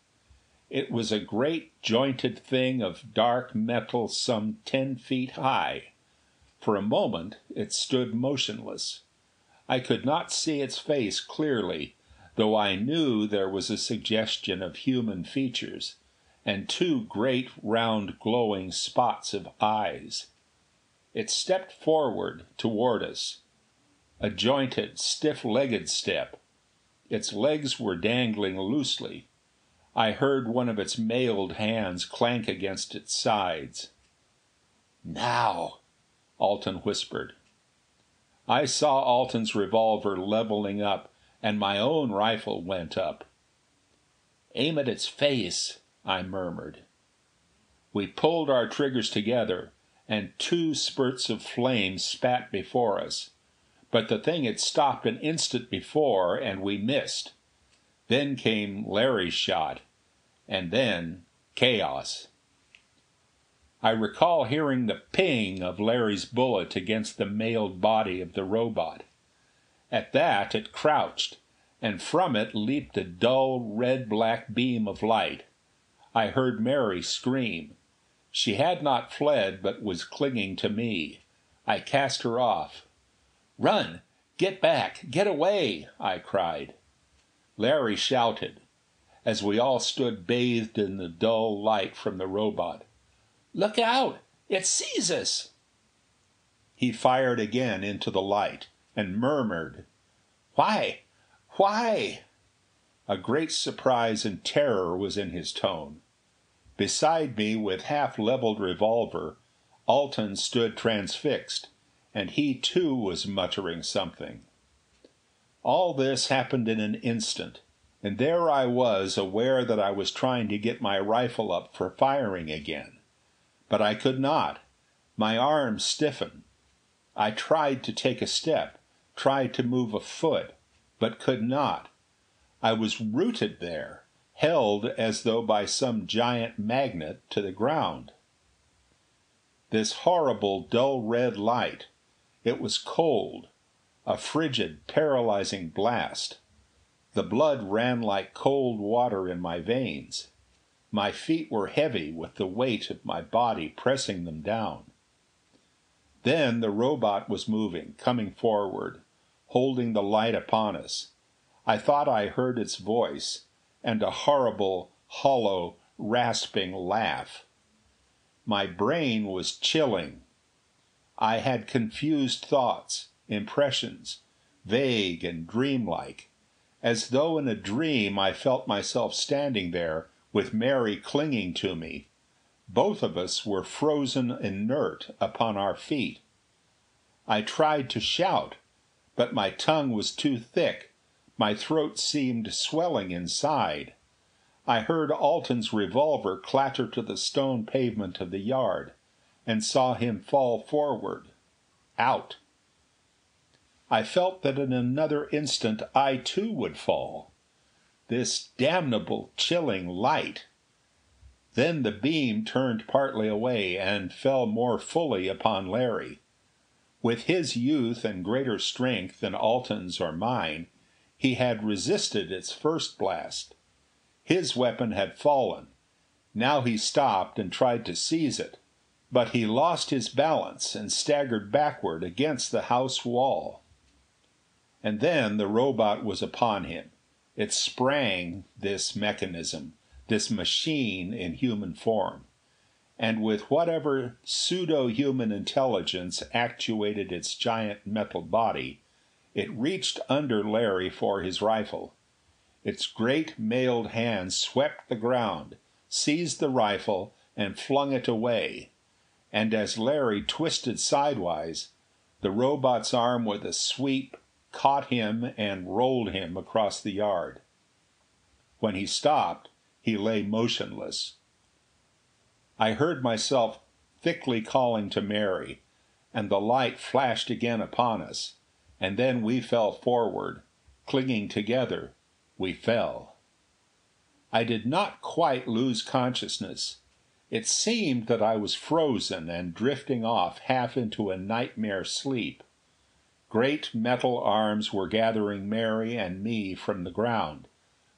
It was a great jointed thing of dark metal some ten feet high. For a moment it stood motionless. I could not see its face clearly, though I knew there was a suggestion of human features, and two great round glowing spots of eyes. It stepped forward toward us, a jointed, stiff legged step. Its legs were dangling loosely. I heard one of its mailed hands clank against its sides. "Now!" Alten whispered. I saw Alten's revolver leveling up, and my own rifle went up. "Aim at its face," I murmured. We pulled our triggers together, and two spurts of flame spat before us. But the thing had stopped an instant before, and we missed. Then came Larry's shot, and then chaos. I recall hearing the ping of Larry's bullet against the mailed body of the robot. At that it crouched, and from it leaped a dull red black beam of light. I heard Mary scream. She had not fled, but was clinging to me. I cast her off. "Run! Get back! Get away!" I cried. Larry shouted, as we all stood bathed in the dull light from the Robot. Look out! It sees us!" He fired again into the light, and murmured, "Why? Why?" A great surprise and terror was in his tone. Beside me, with half levelled revolver, Alten stood transfixed, and he too was muttering something. All this happened in an instant, and there I was aware that I was trying to get my rifle up for firing again. But I could not. My arms stiffened. I tried to take a step, tried to move a foot, but could not. I was rooted there, held as though by some giant magnet to the ground. This horrible dull red light. It was cold, a frigid, paralyzing blast. The blood ran like cold water in my veins. My feet were heavy with the weight of my body pressing them down. Then the Robot was moving, coming forward, holding the light upon us. I thought I heard its voice, and a horrible, hollow, rasping laugh. My brain was chilling. I had confused thoughts, impressions, vague and dreamlike. As though in a dream I felt myself standing there with Mary clinging to me. Both of us were frozen inert upon our feet. I tried to shout, but my tongue was too thick, my throat seemed swelling inside. I heard Alten's revolver clatter to the stone pavement of the yard, and saw him fall forward out. I felt that in another instant I too would fall this damnable, chilling light. Then the beam turned partly away, and fell more fully upon Larry. With his youth and greater strength than Alten's or mine, he had resisted its first blast. His weapon had fallen. Now he stopped and tried to seize it. But he lost his balance and staggered backward against the house wall. And then the Robot was upon him. It sprang, this mechanism, this machine in human form. And with whatever pseudo human intelligence actuated its giant metal body, it reached under Larry for his rifle. Its great mailed hand swept the ground, seized the rifle, and flung it away. And as Larry twisted sidewise, the Robot's arm with a sweep caught him and rolled him across the yard. When he stopped, he lay motionless. I heard myself thickly calling to Mary, and the light flashed again upon us, and then we fell forward, clinging together, we fell. I did not quite lose consciousness. It seemed that I was frozen and drifting off half into a nightmare sleep. Great metal arms were gathering Mary and me from the ground,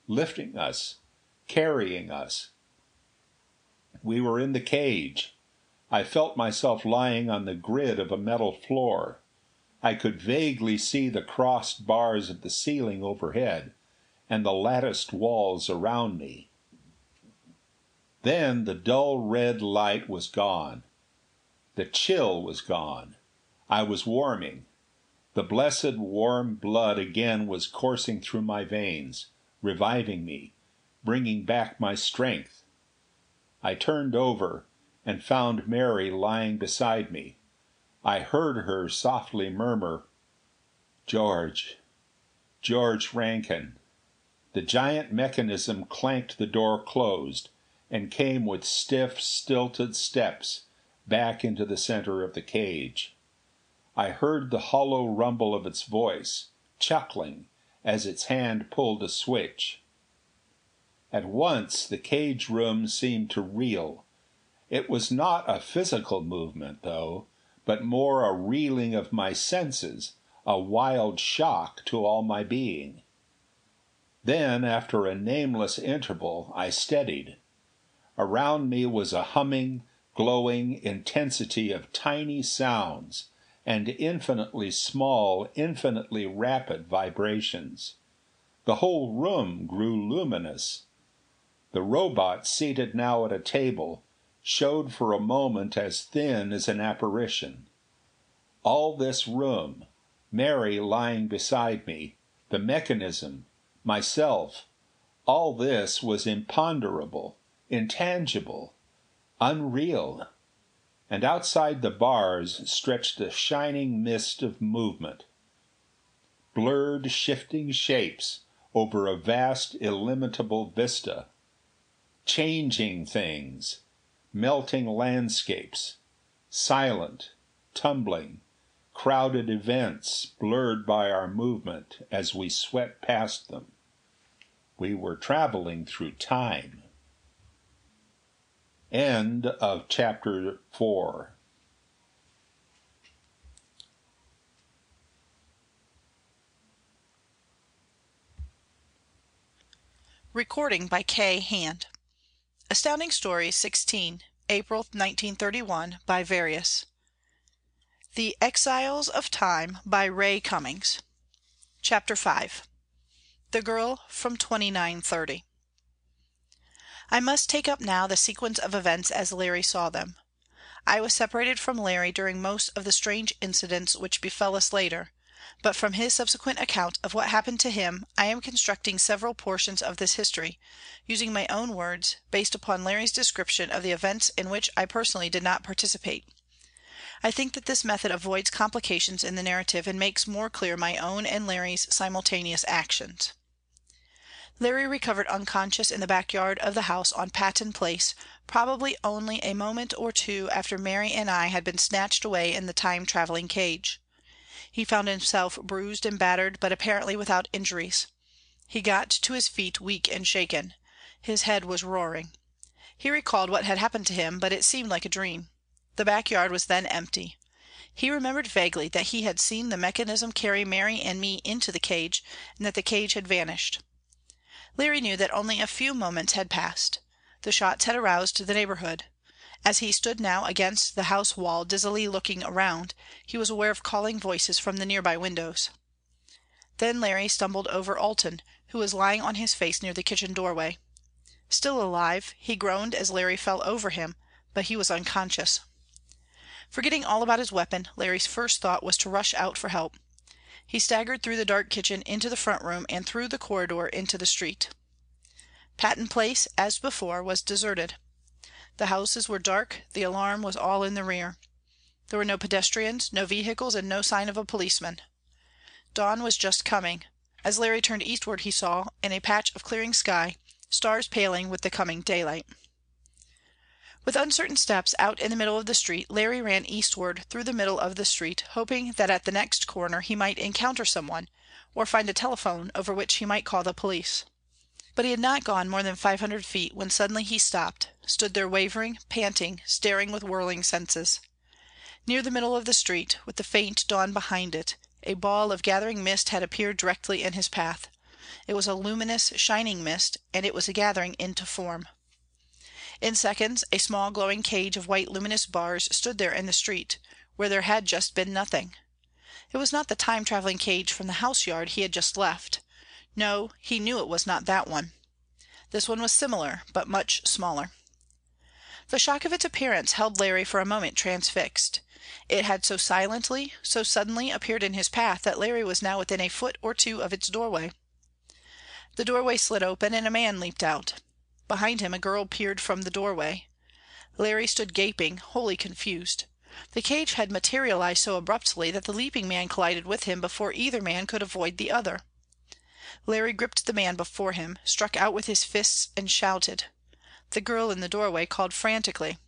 lifting us, carrying us. We were in the cage. I felt myself lying on the grid of a metal floor. I could vaguely see the crossed bars of the ceiling overhead, and the latticed walls around me. Then the dull red light was gone. The chill was gone. I was warming. The blessed warm blood again was coursing through my veins, reviving me, bringing back my strength. I turned over, and found Mary lying beside me. I heard her softly murmur: "George George Rankin." The giant mechanism clanked the door closed, and came with stiff, stilted steps back into the center of the cage. I heard the hollow rumble of its voice, chuckling, as its hand pulled a switch. At once the cage room seemed to reel. It was not a physical movement, though, but more a reeling of my senses, a wild shock to all my being. Then, after a nameless interval, I steadied. Around me was a humming, glowing intensity of tiny sounds and infinitely small, infinitely rapid vibrations. The whole room grew luminous. The Robot, seated now at a table, showed for a moment as thin as an apparition. All this room, Mary lying beside me, the mechanism, myself, all this was imponderable, intangible, unreal and outside the bars stretched a shining mist of movement. Blurred, shifting shapes over a vast, illimitable vista. Changing things, melting landscapes, silent, tumbling, crowded events blurred by our movement as we swept past them. We were traveling through time. End of chapter 4. Recording by K. Hand. Astounding Stories 16, April 1931 by Various. The Exiles of Time by Ray Cummings. Chapter 5. The Girl from 2930. I must take up now the sequence of events as Larry saw them. I was separated from Larry during most of the strange incidents which befell us later, but from his subsequent account of what happened to him I am constructing several portions of this history, using my own words, based upon Larry's description of the events in which I personally did not participate. I think that this method avoids complications in the narrative and makes more clear my own and Larry's simultaneous actions. Larry recovered unconscious in the backyard of the house on Patton Place, probably only a moment or two after Mary and I had been snatched away in the Time traveling cage. He found himself bruised and battered, but apparently without injuries. He got to his feet weak and shaken. His head was roaring. He recalled what had happened to him, but it seemed like a dream. The backyard was then empty. He remembered vaguely that he had seen the mechanism carry Mary and me into the cage, and that the cage had vanished. Larry knew that only a few moments had passed. The shots had aroused the neighborhood. As he stood now against the house wall dizzily looking around, he was aware of calling voices from the nearby windows. Then Larry stumbled over Alten, who was lying on his face near the kitchen doorway. Still alive, he groaned as Larry fell over him, but he was unconscious. Forgetting all about his weapon, Larry's first thought was to rush out for help. He staggered through the dark kitchen into the front room and through the corridor into the street. Patton Place, as before, was deserted. The houses were dark, the alarm was all in the rear. There were no pedestrians, no vehicles, and no sign of a policeman. Dawn was just coming. As Larry turned eastward he saw, in a patch of clearing sky, stars paling with the coming daylight. With uncertain steps out in the middle of the street, Larry ran eastward through the middle of the street, hoping that at the next corner he might encounter someone, or find a telephone over which he might call the police. But he had not gone more than five hundred feet when suddenly he stopped, stood there wavering, panting, staring with whirling senses. Near the middle of the street, with the faint dawn behind it, a ball of gathering mist had appeared directly in his path. It was a luminous, shining mist, and it was gathering into form. In seconds a small glowing cage of white luminous bars stood there in the street, where there had just been nothing. It was not the time traveling cage from the house yard he had just left. No, he knew it was not that one. This one was similar, but much smaller. The shock of its appearance held Larry for a moment transfixed. It had so silently, so suddenly appeared in his path that Larry was now within a foot or two of its doorway. The doorway slid open and a man leaped out. Behind him a girl peered from the doorway. Larry stood gaping, wholly confused. The cage had materialized so abruptly that the leaping man collided with him before either man could avoid the other. Larry gripped the man before him, struck out with his fists and shouted. The girl in the doorway called frantically.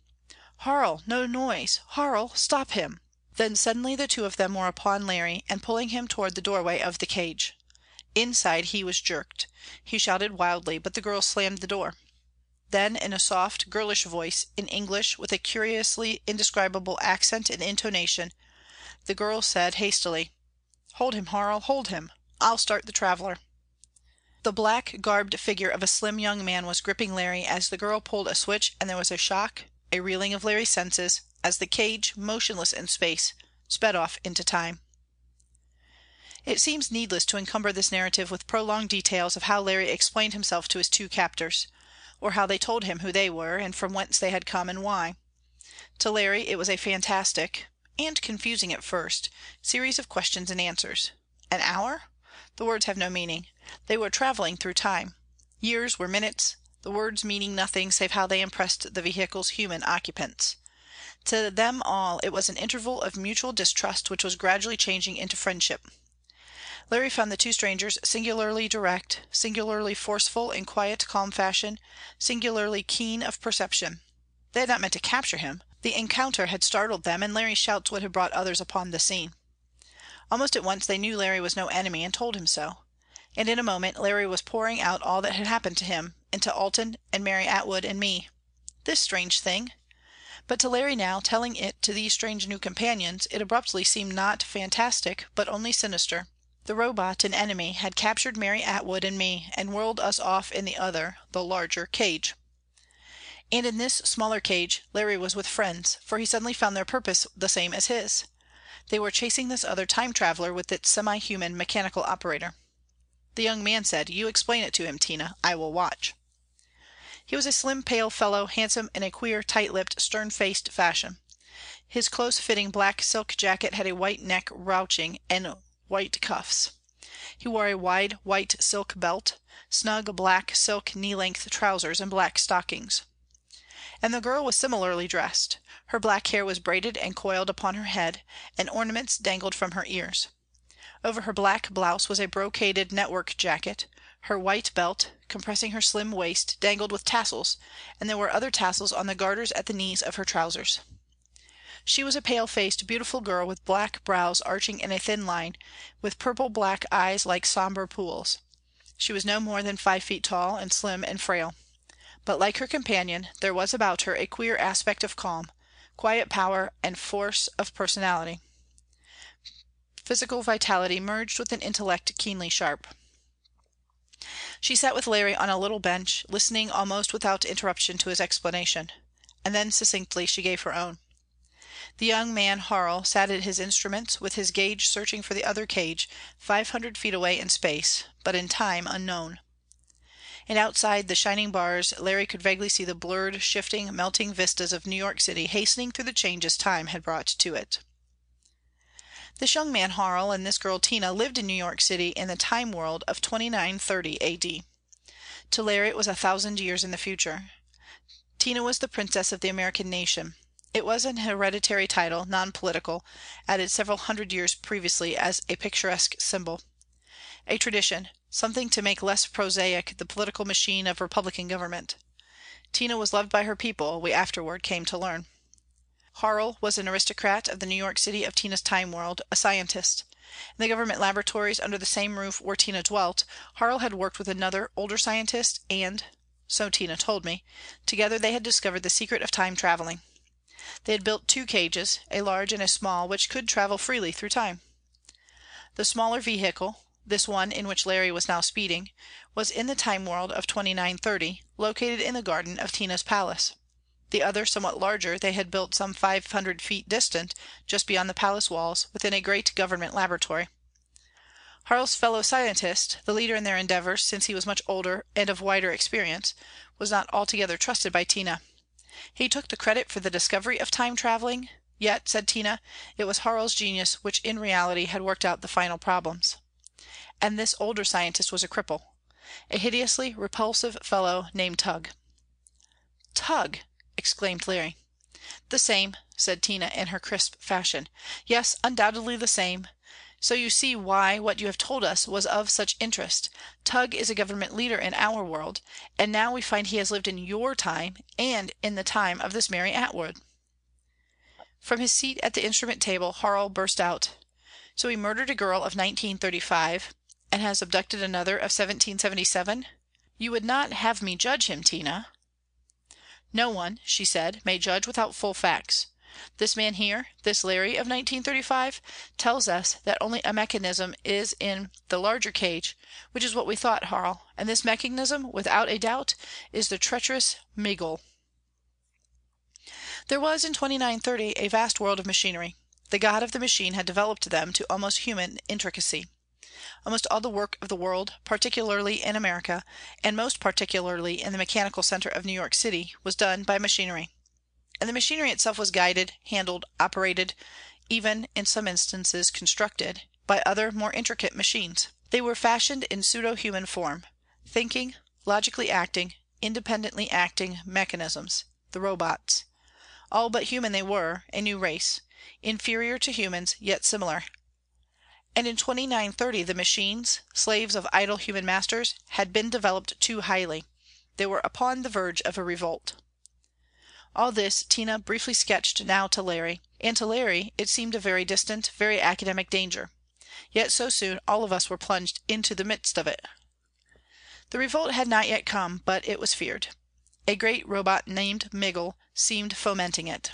"Harl! No noise! Harl! Stop him!" Then suddenly the two of them were upon Larry and pulling him toward the doorway of the cage. Inside he was jerked. He shouted wildly, but the girl slammed the door. Then in a soft, girlish voice, in English with a curiously indescribable accent and intonation, the girl said hastily: "Hold him, Harl, hold him. I'll start the traveler." The black garbed figure of a slim young man was gripping Larry as the girl pulled a switch and there was a shock, a reeling of Larry's senses, as the cage, motionless in space, sped off into time. It seems needless to encumber this narrative with prolonged details of how Larry explained himself to his two captors, or how they told him who they were, and from whence they had come and why. To Larry it was a fantastic and confusing at first series of questions and answers. An hour? The words have no meaning. They were traveling through time. Years were minutes, the words meaning nothing save how they impressed the vehicle's human occupants. To them all it was an interval of mutual distrust which was gradually changing into friendship. Larry found the two strangers singularly direct, singularly forceful in quiet, calm fashion, singularly keen of perception. They had not meant to capture him. The encounter had startled them, and Larry's shouts would have brought others upon the scene. Almost at once they knew Larry was no enemy and told him so. And in a moment Larry was pouring out all that had happened to him, and to Alten and Mary Atwood and me. This strange thing! But to Larry now, telling it to these strange new companions, it abruptly seemed not fantastic, but only sinister. The Robot, an enemy, had captured Mary Atwood and me, and whirled us off in the other, the larger cage. And in this smaller cage, Larry was with friends, for he suddenly found their purpose the same as his. They were chasing this other Time traveler with its semi human mechanical operator. The young man said, "You explain it to him, Tina. I will watch." He was a slim, pale fellow, handsome in a queer, tight lipped, stern faced fashion. His close fitting black silk jacket had a white neck ruching and white cuffs. He wore a wide white silk belt, snug black silk knee length trousers, and black stockings. And the girl was similarly dressed. Her black hair was braided and coiled upon her head, and ornaments dangled from her ears. Over her black blouse was a brocaded network jacket; her white belt, compressing her slim waist, dangled with tassels, and there were other tassels on the garters at the knees of her trousers. She was a pale faced, beautiful girl with black brows arching in a thin line, with purple black eyes like somber pools. She was no more than five feet tall, and slim and frail. But like her companion, there was about her a queer aspect of calm, quiet power and force of personality. Physical vitality merged with an intellect keenly sharp. She sat with Larry on a little bench, listening almost without interruption to his explanation. And then succinctly she gave her own. The young man Harl sat at his instruments, with his gauge searching for the other cage, five hundred feet away in space, but in time unknown. And outside the shining bars Larry could vaguely see the blurred, shifting, melting vistas of New York City hastening through the changes time had brought to it. This young man Harl and this girl Tina lived in New York City in the time world of 2930 A.D. To Larry it was a thousand years in the future. Tina was the princess of the American nation. It was an hereditary title, non political, added several hundred years previously as a picturesque symbol. A tradition, something to make less prosaic the political machine of republican government. Tina was loved by her people, we afterward came to learn. Harl was an aristocrat of the New York City of Tina's time world, a scientist. In the government laboratories under the same roof where Tina dwelt, Harl had worked with another, older scientist and, so Tina told me, together they had discovered the secret of time traveling. They had built two cages, a large and a small, which could travel freely through time. The smaller vehicle, this one in which Larry was now speeding, was in the time world of 2930, located in the garden of Tina's palace. The other, somewhat larger, they had built some five hundred feet distant, just beyond the palace walls, within a great government laboratory. Harl's fellow scientist, the leader in their endeavors since he was much older and of wider experience, was not altogether trusted by Tina. He took the credit for the discovery of time traveling, yet, said Tina, it was Harl's genius which in reality had worked out the final problems. And this older scientist was a cripple, a hideously repulsive fellow named Tugh. "Tugh!" Exclaimed Larry. "The same," said Tina in her crisp fashion. "Yes, undoubtedly the same. So you see why what you have told us was of such interest. Tugh is a government leader in our world, and now we find he has lived in your time and in the time of this Mary Atwood." From his seat at the instrument table Harl burst out: "So he murdered a girl of 1935 and has abducted another of 1777? You would not have me judge him, Tina?" "No one," she said, "may judge without full facts. This man here, this Larry of 1935, tells us that only a mechanism is in the larger cage, which is what we thought, Harl, and this mechanism, without a doubt, is the treacherous Migul." There was in 2930 a vast world of machinery. The God of the machine had developed them to almost human intricacy. Almost all the work of the world, particularly in America, and most particularly in the mechanical center of New York City, was done by machinery and the machinery itself was guided, handled, operated, even, in some instances constructed, by other more intricate machines. They were fashioned in pseudo human form thinking, logically acting, independently acting mechanisms the Robots. All but human they were, a new race, inferior to humans, yet similar. And in 2930 the machines, slaves of idle human masters, had been developed too highly. They were upon the verge of a revolt. All this Tina briefly sketched now to Larry, and to Larry it seemed a very distant, very academic danger. Yet so soon all of us were plunged into the midst of it. The revolt had not yet come, but it was feared. A great robot named Migul seemed fomenting it.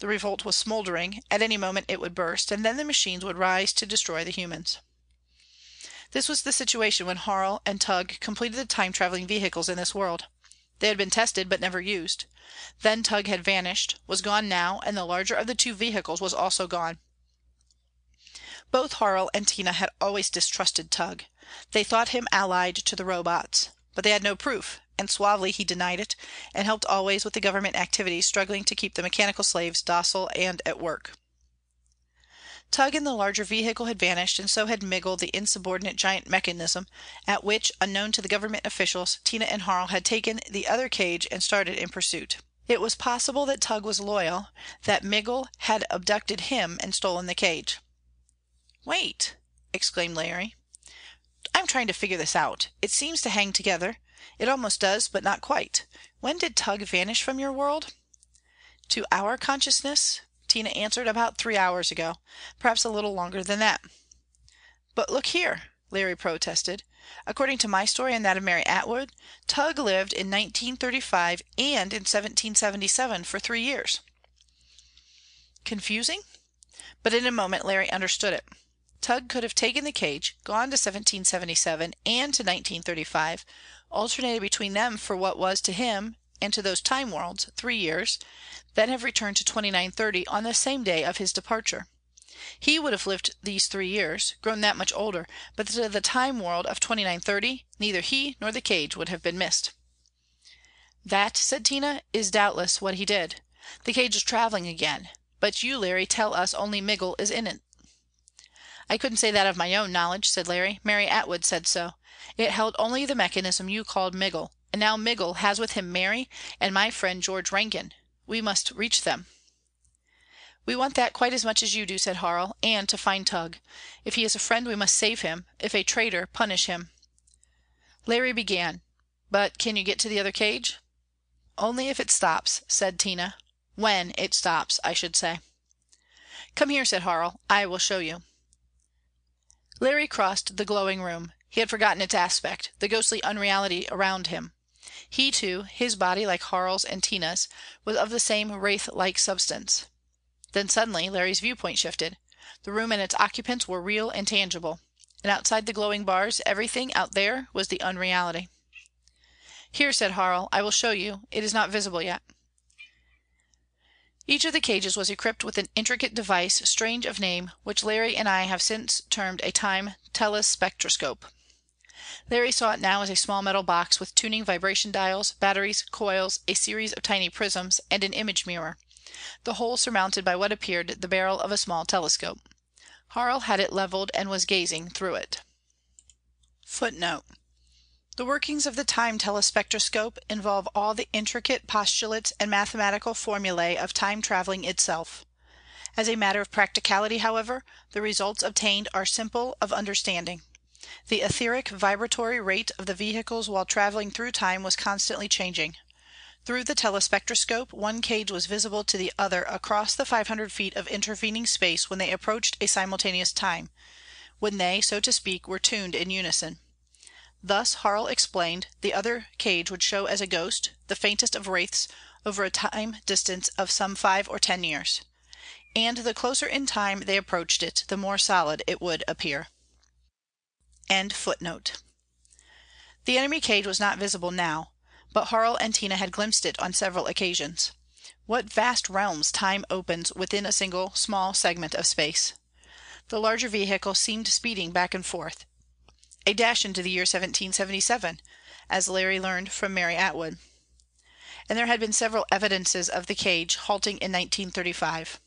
The revolt was smoldering, at any moment it would burst, and then the machines would rise to destroy the humans. This was the situation when Harl and Tugh completed the time traveling vehicles in this world. They had been tested but never used. Then Tugh had vanished, was gone now, and the larger of the two vehicles was also gone. Both Harl and Tina had always distrusted Tugh. They thought him allied to the Robots. But they had no proof, and suavely he denied it, and helped always with the government activities struggling to keep the mechanical slaves docile and at work. Tugh and the larger vehicle had vanished, and so had Migul, the insubordinate giant mechanism, at which, unknown to the government officials, Tina and Harl had taken the other cage and started in pursuit. It was possible that Tugh was loyal, that Migul had abducted him and stolen the cage. "Wait!" exclaimed Larry. "I'm trying to figure this out. It seems to hang together. It almost does, but not quite. When did Tugh vanish from your world?" "To our consciousness?" Tina answered, "about three hours ago. Perhaps a little longer than that." "But look here!" Larry protested. "According to my story and that of Mary Atwood, Tugh lived in 1935 and in 1777 for three years." Confusing? But in a moment Larry understood it. Tugh could have taken the cage, gone to 1777 and to 1935, alternated between them for what was to him and to those time worlds three years then have returned to 2930 on the same day of his departure. He would have lived these three years, grown that much older, but to the time world of 2930 neither he nor the cage would have been missed. "That," said Tina, "is doubtless what he did. The cage is traveling again. But you, Larry, tell us only Migul is in it." "I couldn't say that of my own knowledge," said Larry. "Mary Atwood said so. It held only the mechanism you called Migul, and now Migul has with him Mary and my friend George Rankin. We must reach them." "We want that quite as much as you do," said Harl, "and to find Tugh. If he is a friend we must save him; if a traitor, punish him." Larry began: "But can you get to the other cage?" "Only if it stops," said Tina. "When it stops, I should say." "Come here," said Harl. "I will show you." Larry crossed the glowing room. He had forgotten its aspect, the ghostly unreality around him. He too, his body like Harl's and Tina's, was of the same wraith like substance. Then suddenly Larry's viewpoint shifted. The room and its occupants were real and tangible. And outside the glowing bars everything out there was the unreality. "Here," said Harl, "I will show you. It is not visible yet." Each of the cages was equipped with an intricate device, strange of name, which Larry and I have since termed a time telespectroscope. Larry saw it now as a small metal box with tuning vibration dials, batteries, coils, a series of tiny prisms, and an image mirror, the whole surmounted by what appeared the barrel of a small telescope. Harl had it leveled and was gazing through it. [Footnote: The workings of the time telespectroscope involve all the intricate postulates and mathematical formulae of Time traveling itself. As a matter of practicality, however, the results obtained are simple of understanding. The etheric vibratory rate of the vehicles while traveling through Time was constantly changing. Through the telespectroscope one cage was visible to the other across the 500 feet of intervening space when they approached a simultaneous time, when they, so to speak, were tuned in unison. Thus, Harl explained, the other cage would show as a ghost, the faintest of wraiths, over a time distance of some five or ten years. And the closer in time they approached it, the more solid it would appear. The enemy cage was not visible now, but Harl and Tina had glimpsed it on several occasions. What vast realms time opens within a single small segment of space! The larger vehicle seemed speeding back and forth. A dash into the year 1777, as Larry learned from Mary Atwood. And there had been several evidences of the cage halting in 1935.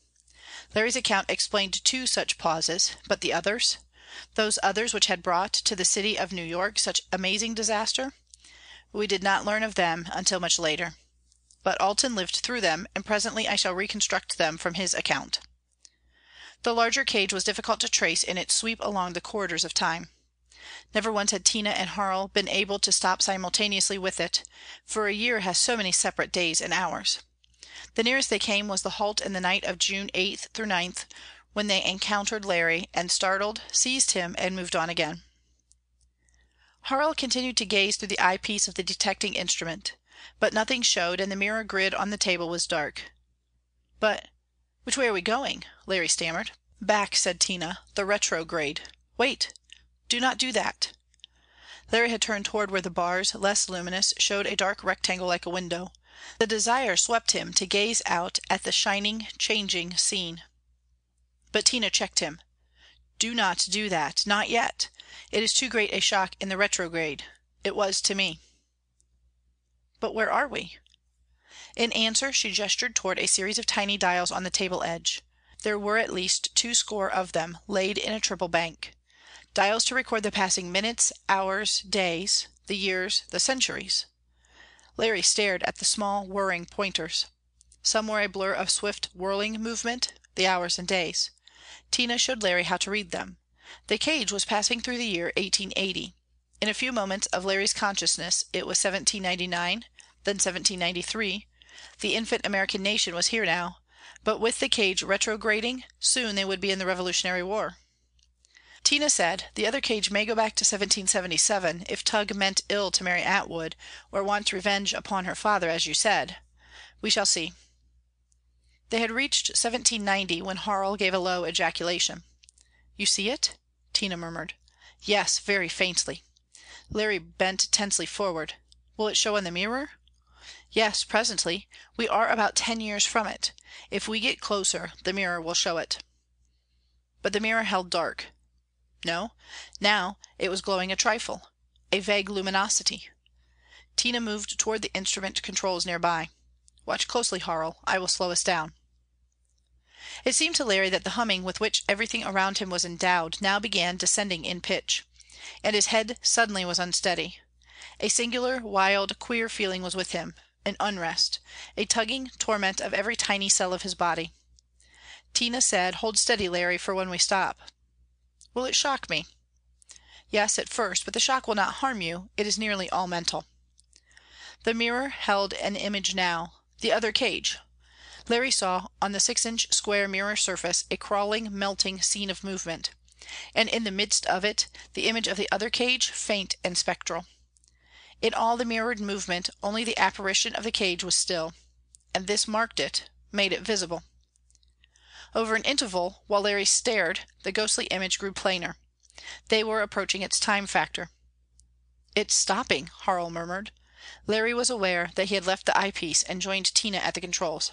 Larry's account explained two such pauses, but the others? Those others which had brought to the city of New York such amazing disaster? We did not learn of them until much later. But Alten lived through them, and presently I shall reconstruct them from his account. The larger cage was difficult to trace in its sweep along the corridors of time. Never once had Tina and Harl been able to stop simultaneously with it, for a year has so many separate days and hours. The nearest they came was the halt in the night of June 8th 9th, when they encountered Larry and startled, seized him and moved on again. Harl continued to gaze through the eyepiece of the detecting instrument. But nothing showed and the mirror grid on the table was dark. "But which way are we going?" Larry stammered. "Back," said Tina. "The retrograde. Wait! Do not do that." Larry had turned toward where the bars, less luminous, showed a dark rectangle like a window. The desire swept him to gaze out at the shining, changing scene. But Tina checked him. "Do not do that. Not yet. It is too great a shock in the retrograde. It was to me." "But where are we?" In answer she gestured toward a series of tiny dials on the table edge. There were at least two score of them, laid in a triple bank. Dials to record the passing minutes, hours, days, the years, the centuries. Larry stared at the small whirring pointers. Some were a blur of swift whirling movement, the hours and days. Tina showed Larry how to read them. The cage was passing through the year 1880. In a few moments of Larry's consciousness it was 1799, then 1793. The infant American nation was here now, but with the cage retrograding, soon they would be in the Revolutionary War. Tina said, "The other cage may go back to 1777, if Tugh meant ill to Mary Atwood, or wants revenge upon her father, as you said. We shall see." They had reached 1790 when Harl gave a low ejaculation. "You see it?" Tina murmured. "Yes, very faintly." Larry bent tensely forward. "Will it show on the mirror?" "Yes, presently. We are about ten years from it. If we get closer, the mirror will show it." But the mirror held dark. No, now it was glowing a trifle. A vague luminosity. Tina moved toward the instrument controls nearby. "Watch closely, Harl. I will slow us down." It seemed to Larry that the humming with which everything around him was endowed now began descending in pitch. And his head suddenly was unsteady. A singular, wild, queer feeling was with him, an unrest, a tugging torment of every tiny cell of his body. Tina said, "Hold steady, Larry, for when we stop." "Will it shock me?" "Yes, at first, but the shock will not harm you. It is nearly all mental." The mirror held an image now the other cage. Larry saw on the six inch square mirror surface a crawling, melting scene of movement. And in the midst of it, the image of the other cage, faint and spectral. In all the mirrored movement only the apparition of the cage was still. And this marked it, made it visible. Over an interval, while Larry stared, the ghostly image grew plainer. They were approaching its time factor. "It's stopping," Harl murmured. Larry was aware that he had left the eyepiece and joined Tina at the controls.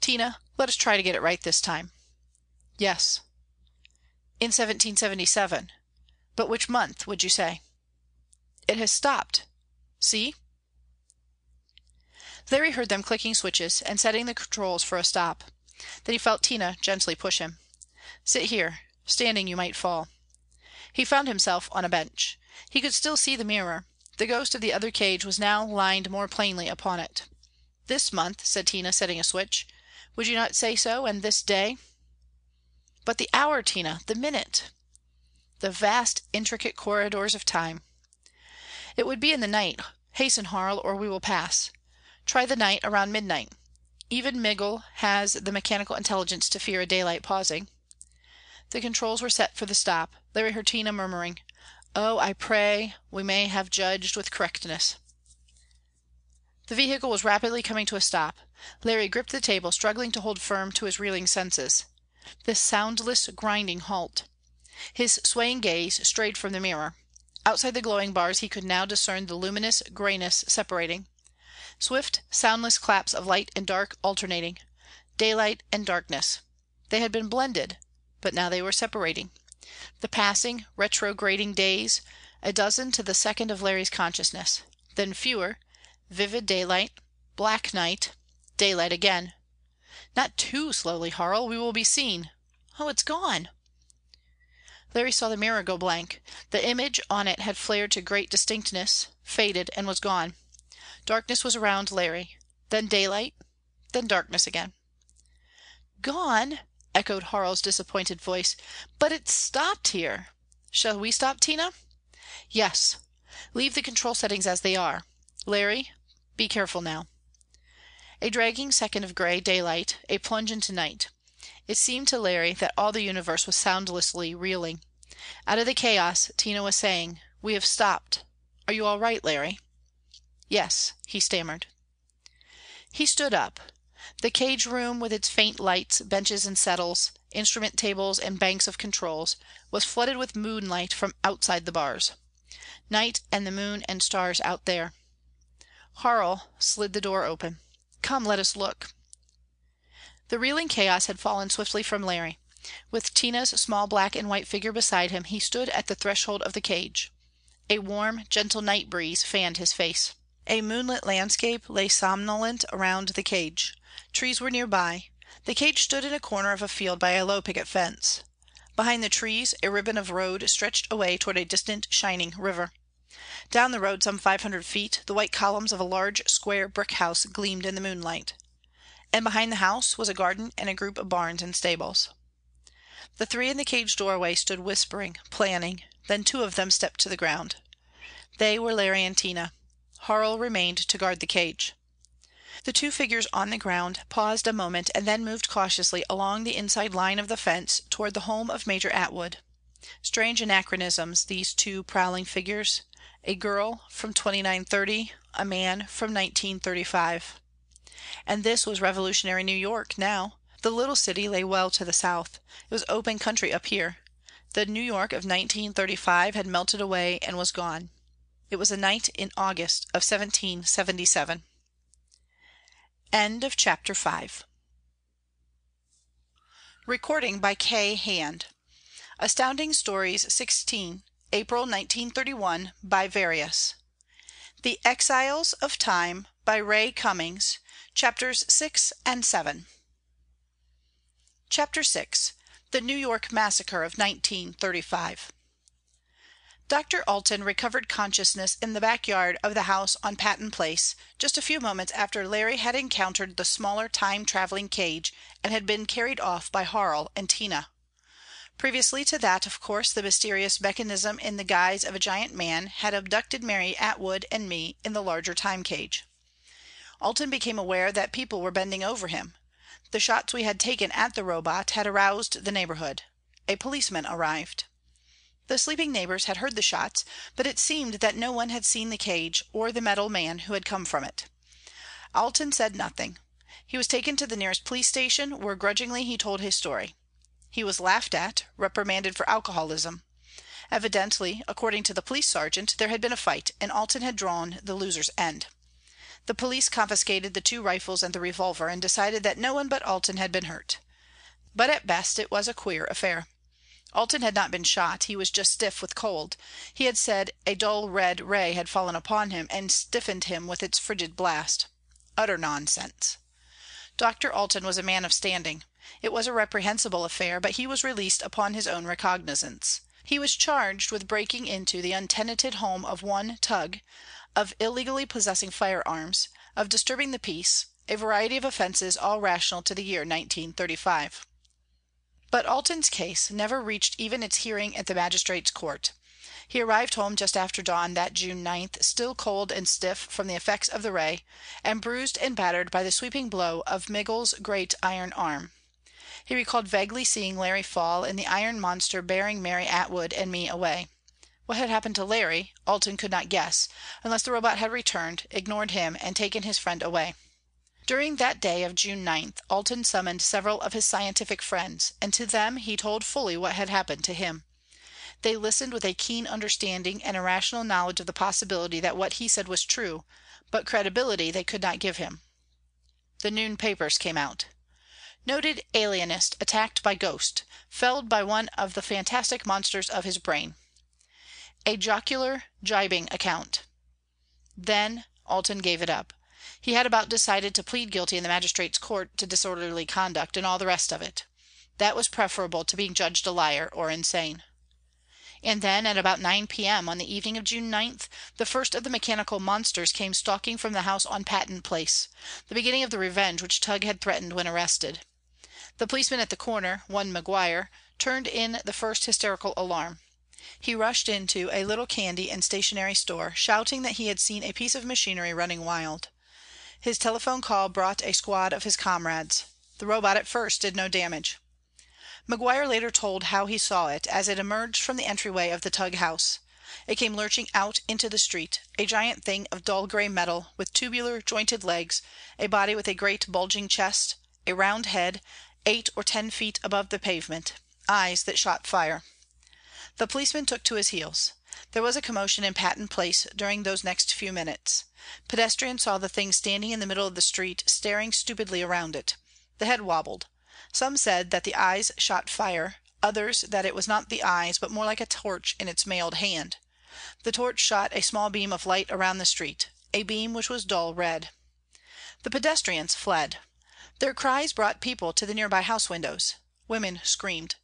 "Tina, let us try to get it right this time." "Yes." "In 1777. But which month, would you say?" It has stopped. See?" Larry heard them clicking switches and setting the controls for a stop. Then he felt Tina gently push him. "Sit here. Standing you might fall." He found himself on a bench. He could still see the mirror. The ghost of the other cage was now lined more plainly upon it. "This month," said Tina, setting a switch. "Would you not say so, and this day?" "But the hour, Tina, the minute?" The vast intricate corridors of time. "It would be in the night. Hasten, Harl, or we will pass. Try the night around midnight. Even Migul has the mechanical intelligence to fear a daylight pausing." The controls were set for the stop. Larry heard Tina murmuring, "Oh, I pray we may have judged with correctness." The vehicle was rapidly coming to a stop. Larry gripped the table, struggling to hold firm to his reeling senses. This soundless, grinding halt. His swaying gaze strayed from the mirror. Outside the glowing bars he could now discern the luminous grayness separating. Swift, soundless claps of light and dark alternating. Daylight and darkness. They had been blended, but now they were separating. The passing, retrograding days, a dozen to the second of Larry's consciousness. Then fewer, vivid daylight, black night, daylight again. "Not too slowly, Harl. We will be seen. Oh, it's gone!" Larry saw the mirror go blank. The image on it had flared to great distinctness, faded, and was gone. Darkness was around Larry. Then daylight. Then darkness again. "Gone?" echoed Harl's disappointed voice. "But it's stopped here. Shall we stop, Tina?" "Yes. Leave the control settings as they are. Larry, be careful now." A dragging second of gray daylight, a plunge into night. It seemed to Larry that all the universe was soundlessly reeling. Out of the chaos Tina was saying, "We have stopped. Are you all right, Larry?" "Yes," he stammered. He stood up. The cage room, with its faint lights, benches and settles, instrument tables and banks of controls, was flooded with moonlight from outside the bars. Night and the moon and stars out there. Harl slid the door open. "Come, let us look." The reeling chaos had fallen swiftly from Larry. With Tina's small black and white figure beside him, he stood at the threshold of the cage. A warm, gentle night breeze fanned his face. A moonlit landscape lay somnolent around the cage. Trees were nearby. The cage stood in a corner of a field by a low picket fence. Behind the trees a ribbon of road stretched away toward a distant shining river. Down the road some five hundred feet the white columns of a large square brick house gleamed in the moonlight and behind the house was a garden and a group of barns and stables. The three in the cage doorway stood whispering, planning, then two of them stepped to the ground. They were Larry and Tina. Harl remained to guard the cage. The two figures on the ground paused a moment and then moved cautiously along the inside line of the fence toward the home of Major Atwood. Strange anachronisms, these two prowling figures. A girl from 2930, a man from 1935. And this was revolutionary New York now. The little city lay well to the south. It was open country up here. The New York of 1935 had melted away and was gone. It was a night in August of 1777. End of chapter 5 Recording by K. Hand. Astounding Stories 16, April 1931 by Various. The Exiles of Time by Ray Cummings Chapters 6 and 7. Chapter 6 The New York Massacre of 1935. Dr. Alten recovered consciousness in the back yard of the house on Patton Place just a few moments after Larry had encountered the smaller time traveling cage and had been carried off by Harl and Tina. Previously to that, of course, the mysterious mechanism in the guise of a giant man had abducted Mary Atwood and me in the larger time cage. Alten became aware that people were bending over him. The shots we had taken at the Robot had aroused the neighborhood. A policeman arrived. The sleeping neighbors had heard the shots, but it seemed that no one had seen the cage or the metal man who had come from it. Alten said nothing. He was taken to the nearest police station, where grudgingly he told his story. He was laughed at, reprimanded for alcoholism. Evidently, according to the police sergeant, there had been a fight and Alten had drawn the loser's end. The police confiscated the two rifles and the revolver and decided that no one but Alten had been hurt. But at best it was a queer affair. Alten had not been shot, he was just stiff with cold; he had said a dull red ray had fallen upon him and stiffened him with its frigid blast. Utter nonsense. Dr. Alten was a man of standing. It was a reprehensible affair, but he was released upon his own recognizance. He was charged with breaking into the untenanted home of one Tugh, of illegally possessing firearms, of disturbing the peace, a variety of offences all rational to the year 1935. But Alten's case never reached even its hearing at the Magistrates' Court. He arrived home just after dawn that June 9, still cold and stiff from the effects of the ray, and bruised and battered by the sweeping blow of Migul's great iron arm. He recalled vaguely seeing Larry fall and the iron monster bearing Mary Atwood and me away. What had happened to Larry, Alten could not guess, unless the Robot had returned, ignored him, and taken his friend away. During that day of June 9 Alten summoned several of his scientific friends, and to them he told fully what had happened to him. They listened with a keen understanding and a rational knowledge of the possibility that what he said was true, but credibility they could not give him. The noon papers came out. Noted alienist attacked by ghost, felled by one of the fantastic monsters of his brain. A jocular, jibing account. Then Alten gave it up. He had about decided to plead guilty in the magistrate's court to disorderly conduct and all the rest of it. That was preferable to being judged a liar or insane. And then, at about 9 p.m. on the evening of June 9, the first of the mechanical monsters came stalking from the house on Patton Place, the beginning of the revenge which Tugh had threatened when arrested. The policeman at the corner, one McGuire, turned in the first hysterical alarm. He rushed into a little candy and stationery store, shouting that he had seen a piece of machinery running wild. His telephone call brought a squad of his comrades. The Robot at first did no damage. McGuire later told how he saw it as it emerged from the entryway of the Tugh house. It came lurching out into the street, a giant thing of dull gray metal, with tubular, jointed legs, a body with a great bulging chest, a round head, eight or ten feet above the pavement, eyes that shot fire. The policeman took to his heels. There was a commotion in Patton Place during those next few minutes. Pedestrians saw the thing standing in the middle of the street, staring stupidly around it. The head wobbled. Some said that the eyes shot fire, others that it was not the eyes but more like a torch in its mailed hand. The torch shot a small beam of light around the street, a beam which was dull red. The pedestrians fled. Their cries brought people to the nearby house windows. Women screamed.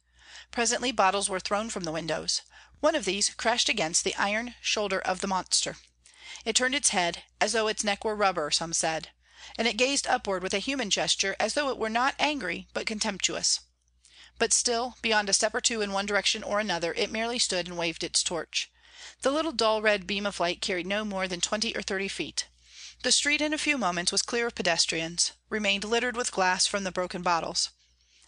Presently bottles were thrown from the windows. One of these crashed against the iron shoulder of the monster. It turned its head, as though its neck were rubber, some said. And it gazed upward with a human gesture as though it were not angry but contemptuous. But still, beyond a step or two in one direction or another, it merely stood and waved its torch. The little dull red beam of light carried no more than twenty or thirty feet. The street in a few moments was clear of pedestrians, remained littered with glass from the broken bottles.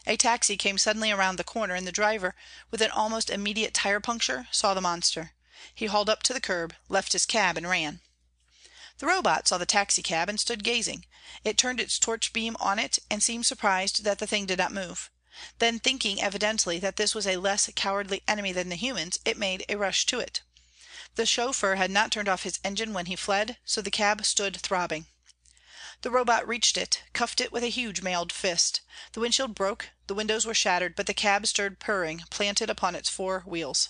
A taxi came suddenly around the corner and the driver, with an almost immediate tire puncture, saw the monster. He hauled up to the curb, left his cab and ran. The Robot saw the taxi cab and stood gazing. It turned its torch beam on it and seemed surprised that the thing did not move. Then thinking evidently that this was a less cowardly enemy than the humans, it made a rush to it. The chauffeur had not turned off his engine when he fled, so the cab stood throbbing. The Robot reached it, cuffed it with a huge mailed fist. The windshield broke, the windows were shattered, but the cab stood purring, planted upon its four wheels.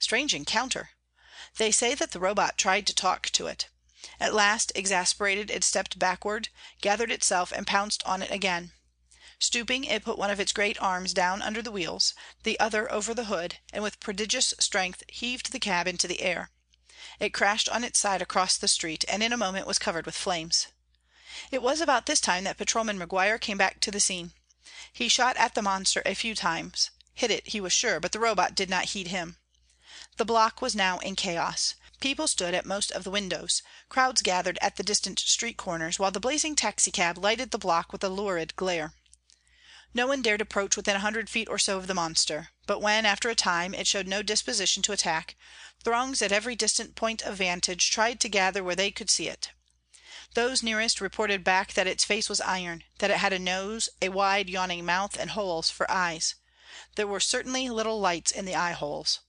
Strange encounter! They say that the Robot tried to talk to it. At last, exasperated, it stepped backward, gathered itself and pounced on it again. Stooping, it put one of its great arms down under the wheels, the other over the hood, and with prodigious strength heaved the cab into the air. It crashed on its side across the street, and in a moment was covered with flames. It was about this time that Patrolman McGuire came back to the scene. He shot at the monster a few times, hit it, he was sure, but the Robot did not heed him. The block was now in chaos. People stood at most of the windows, crowds gathered at the distant street corners, while the blazing taxicab lighted the block with a lurid glare. No one dared approach within a hundred feet or so of the monster, but when, after a time, it showed no disposition to attack, throngs at every distant point of vantage tried to gather where they could see it. Those nearest reported back that its face was iron, that it had a nose, a wide yawning mouth and holes for eyes. There were certainly little lights in the eye holes.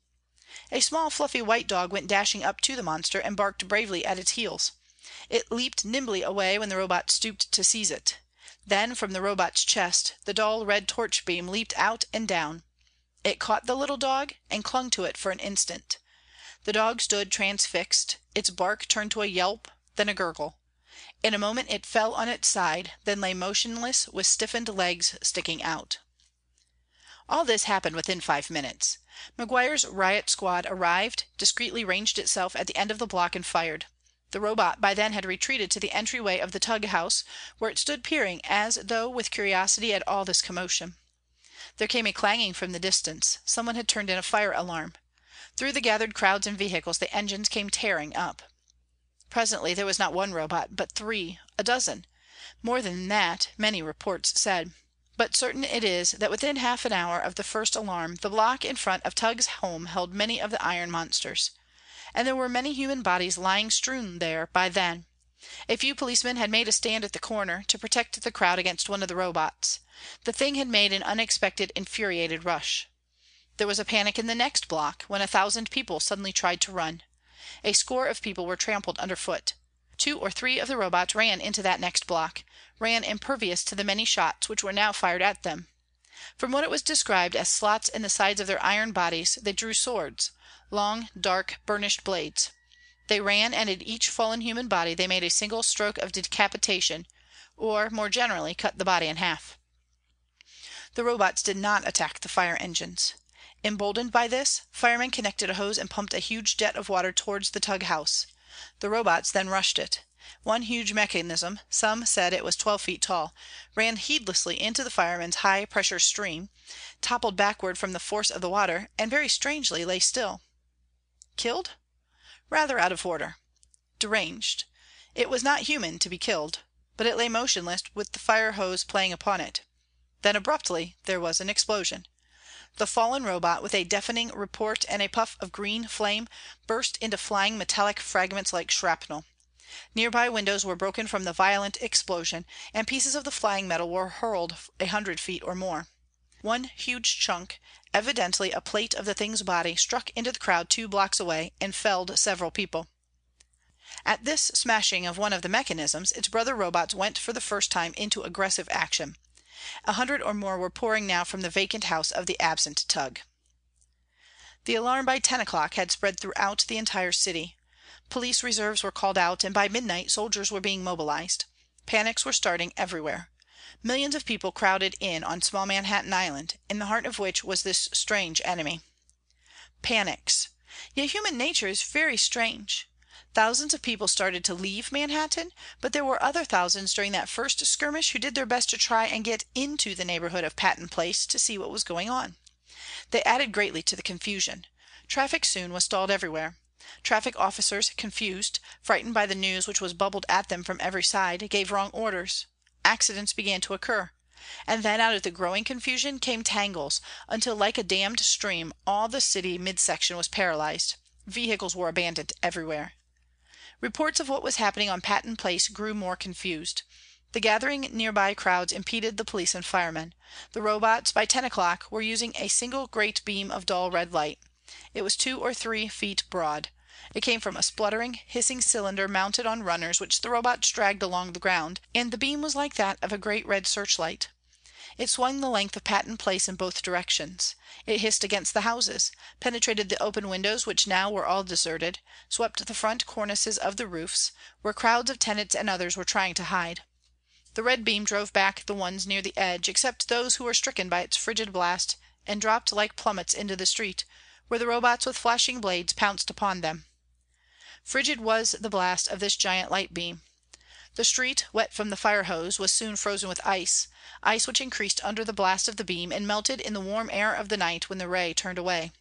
A small fluffy white dog went dashing up to the monster and barked bravely at its heels. It leaped nimbly away when the Robot stooped to seize it. Then from the Robot's chest the dull red torch beam leaped out and down. It caught the little dog and clung to it for an instant. The dog stood transfixed, its bark turned to a yelp, then a gurgle. In a moment it fell on its side, then lay motionless with stiffened legs sticking out. All this happened within five minutes. McGuire's riot squad arrived, discreetly ranged itself at the end of the block and fired. The Robot by then had retreated to the entryway of the Tugh house, where it stood peering as though with curiosity at all this commotion. There came a clanging from the distance; someone had turned in a fire alarm. Through the gathered crowds and vehicles the engines came tearing up. Presently there was not one Robot, but three, a dozen. More than that, many reports said. But certain it is that within half an hour of the first alarm the block in front of Tugh's home held many of the iron monsters. And there were many human bodies lying strewn there by then. A few policemen had made a stand at the corner, to protect the crowd against one of the Robots. The thing had made an unexpected infuriated rush. There was a panic in the next block, when a thousand people suddenly tried to run. A score of people were trampled underfoot. Two or three of the Robots ran into that next block, ran impervious to the many shots which were now fired at them. From what it was described as slots in the sides of their iron bodies they drew swords, long, dark, burnished blades. They ran, and at each fallen human body they made a single stroke of decapitation, or, more generally, cut the body in half. The Robots did not attack the fire engines. Emboldened by this, firemen connected a hose and pumped a huge jet of water towards the Tugh house. The Robots then rushed it. One huge mechanism, some said it was twelve feet tall, ran heedlessly into the firemen's high pressure stream, toppled backward from the force of the water, and very strangely lay still. Killed? Rather out of order. Deranged. It was not human to be killed. But it lay motionless with the fire hose playing upon it. Then abruptly there was an explosion. The fallen Robot, with a deafening report and a puff of green flame, burst into flying metallic fragments like shrapnel. Nearby windows were broken from the violent explosion, and pieces of the flying metal were hurled a hundred feet or more. One huge chunk, evidently a plate of the thing's body, struck into the crowd two blocks away and felled several people. At this smashing of one of the mechanisms, its brother Robots went for the first time into aggressive action. A hundred or more were pouring now from the vacant house of the absent Tugh. The alarm by ten o'clock had spread throughout the entire city. Police reserves were called out, and by midnight soldiers were being mobilized. Panics were starting everywhere. Millions of people crowded in on small Manhattan Island, in the heart of which was this strange enemy. Panics. Yet human nature is very strange. Thousands of people started to leave Manhattan, but there were other thousands during that first skirmish who did their best to try and get into the neighborhood of Patton Place to see what was going on. They added greatly to the confusion. Traffic soon was stalled everywhere. Traffic officers, confused, frightened by the news which was bubbled at them from every side, gave wrong orders. Accidents began to occur. And then out of the growing confusion came tangles, until like a dammed stream all the city midsection was paralyzed. Vehicles were abandoned everywhere. Reports of what was happening on Patton Place grew more confused. The gathering nearby crowds impeded the police and firemen. The Robots, by ten o'clock, were using a single great beam of dull red light. It was two or three feet broad. It came from a spluttering, hissing cylinder mounted on runners which the Robots dragged along the ground, and the beam was like that of a great red searchlight. It swung the length of Patton Place in both directions. It hissed against the houses, penetrated the open windows which now were all deserted, swept the front cornices of the roofs, where crowds of tenants and others were trying to hide. The red beam drove back the ones near the edge, except those who were stricken by its frigid blast and dropped like plummets into the street, where the Robots with flashing blades pounced upon them. Frigid was the blast of this giant light beam. The street, wet from the fire hose, was soon frozen with ice, ice which increased under the blast of the beam and melted in the warm air of the night when the ray turned away.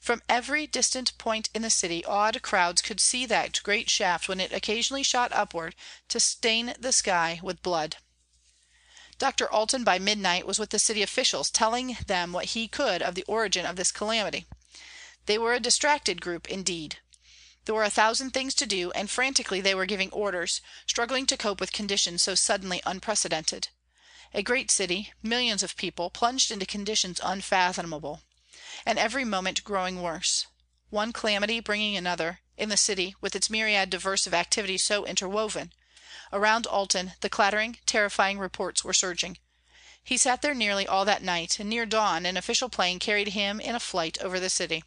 From every distant point in the city awed crowds could see that great shaft when it occasionally shot upward to stain the sky with blood. Dr. Alten by midnight was with the city officials telling them what he could of the origin of this calamity. They were a distracted group indeed. There were a thousand things to do, and frantically they were giving orders, struggling to cope with conditions so suddenly unprecedented. A great city, millions of people, plunged into conditions unfathomable. And every moment growing worse. One calamity bringing another, in the city, with its myriad diverse of activities so interwoven. Around Alten the clattering, terrifying reports were surging. He sat there nearly all that night, and near dawn an official plane carried him in a flight over the city.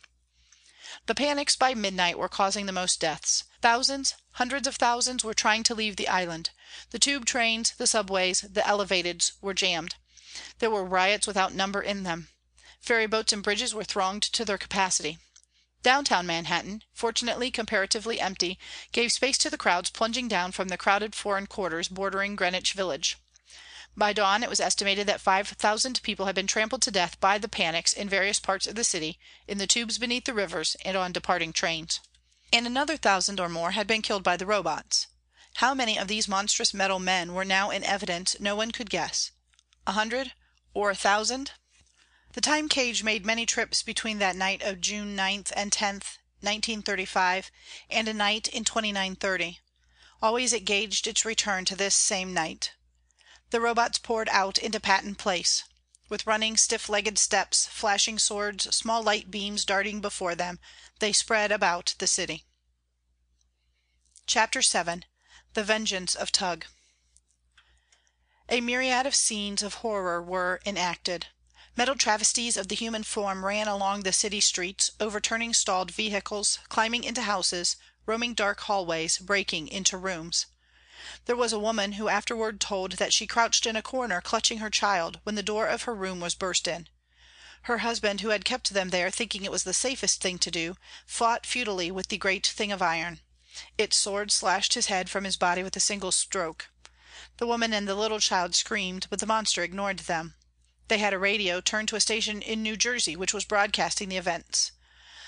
The panics by midnight were causing the most deaths. Thousands, hundreds of thousands, were trying to leave the island. The tube trains, the subways, the elevateds were jammed. There were riots without number in them. Ferry boats and bridges were thronged to their capacity. Downtown Manhattan, fortunately comparatively empty, gave space to the crowds plunging down from the crowded foreign quarters bordering Greenwich Village. By dawn it was estimated that 5,000 people had been trampled to death by the panics in various parts of the city, in the tubes beneath the rivers, and on departing trains. And another thousand or more had been killed by the robots. How many of these monstrous metal men were now in evidence no one could guess. A hundred or a thousand? The time cage made many trips between that night of June 9 and 10, 1935, and a night in 2930. Always it gauged its return to this same night. The Robots poured out into Patton Place. With running, stiff legged steps, flashing swords, small light beams darting before them, they spread about the city. CHAPTER VII THE VENGEANCE OF TUGH A myriad of scenes of horror were enacted. Metal travesties of the human form ran along the city streets, overturning stalled vehicles, climbing into houses, roaming dark hallways, breaking into rooms. There was a woman who afterward told that she crouched in a corner clutching her child when the door of her room was burst in. Her husband, who had kept them there thinking it was the safest thing to do, fought futilely with the great thing of iron. Its sword slashed his head from his body with a single stroke. The woman and the little child screamed, but the monster ignored them. They had a radio turned to a station in New Jersey which was broadcasting the events.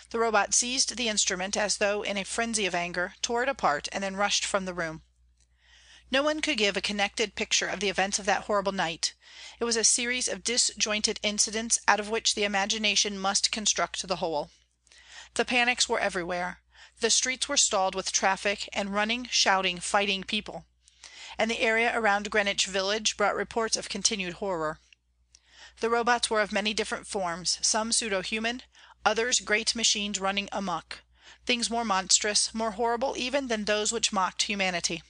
The robot seized the instrument as though in a frenzy of anger, tore it apart, and then rushed from the room. No one could give a connected picture of the events of that horrible night. It was a series of disjointed incidents out of which the imagination must construct the whole. The panics were everywhere. The streets were stalled with traffic and running, shouting, fighting people. And the area around Greenwich Village brought reports of continued horror. The Robots were of many different forms, some pseudo human, others great machines running amuck, things more monstrous, more horrible even than those which mocked humanity.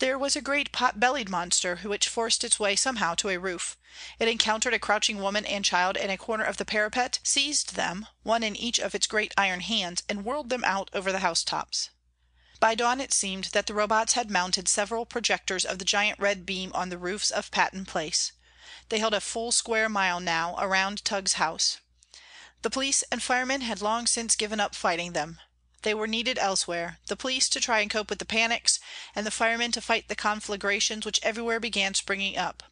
There was a great pot bellied monster which forced its way somehow to a roof. It encountered a crouching woman and child in a corner of the parapet, seized them, one in each of its great iron hands, and whirled them out over the housetops. By dawn it seemed that the Robots had mounted several projectors of the giant red beam on the roofs of Patton Place. They held a full square mile now around Tugh's house. The police and firemen had long since given up fighting them. They were needed elsewhere, the police to try and cope with the panics, and the firemen to fight the conflagrations which everywhere began springing up.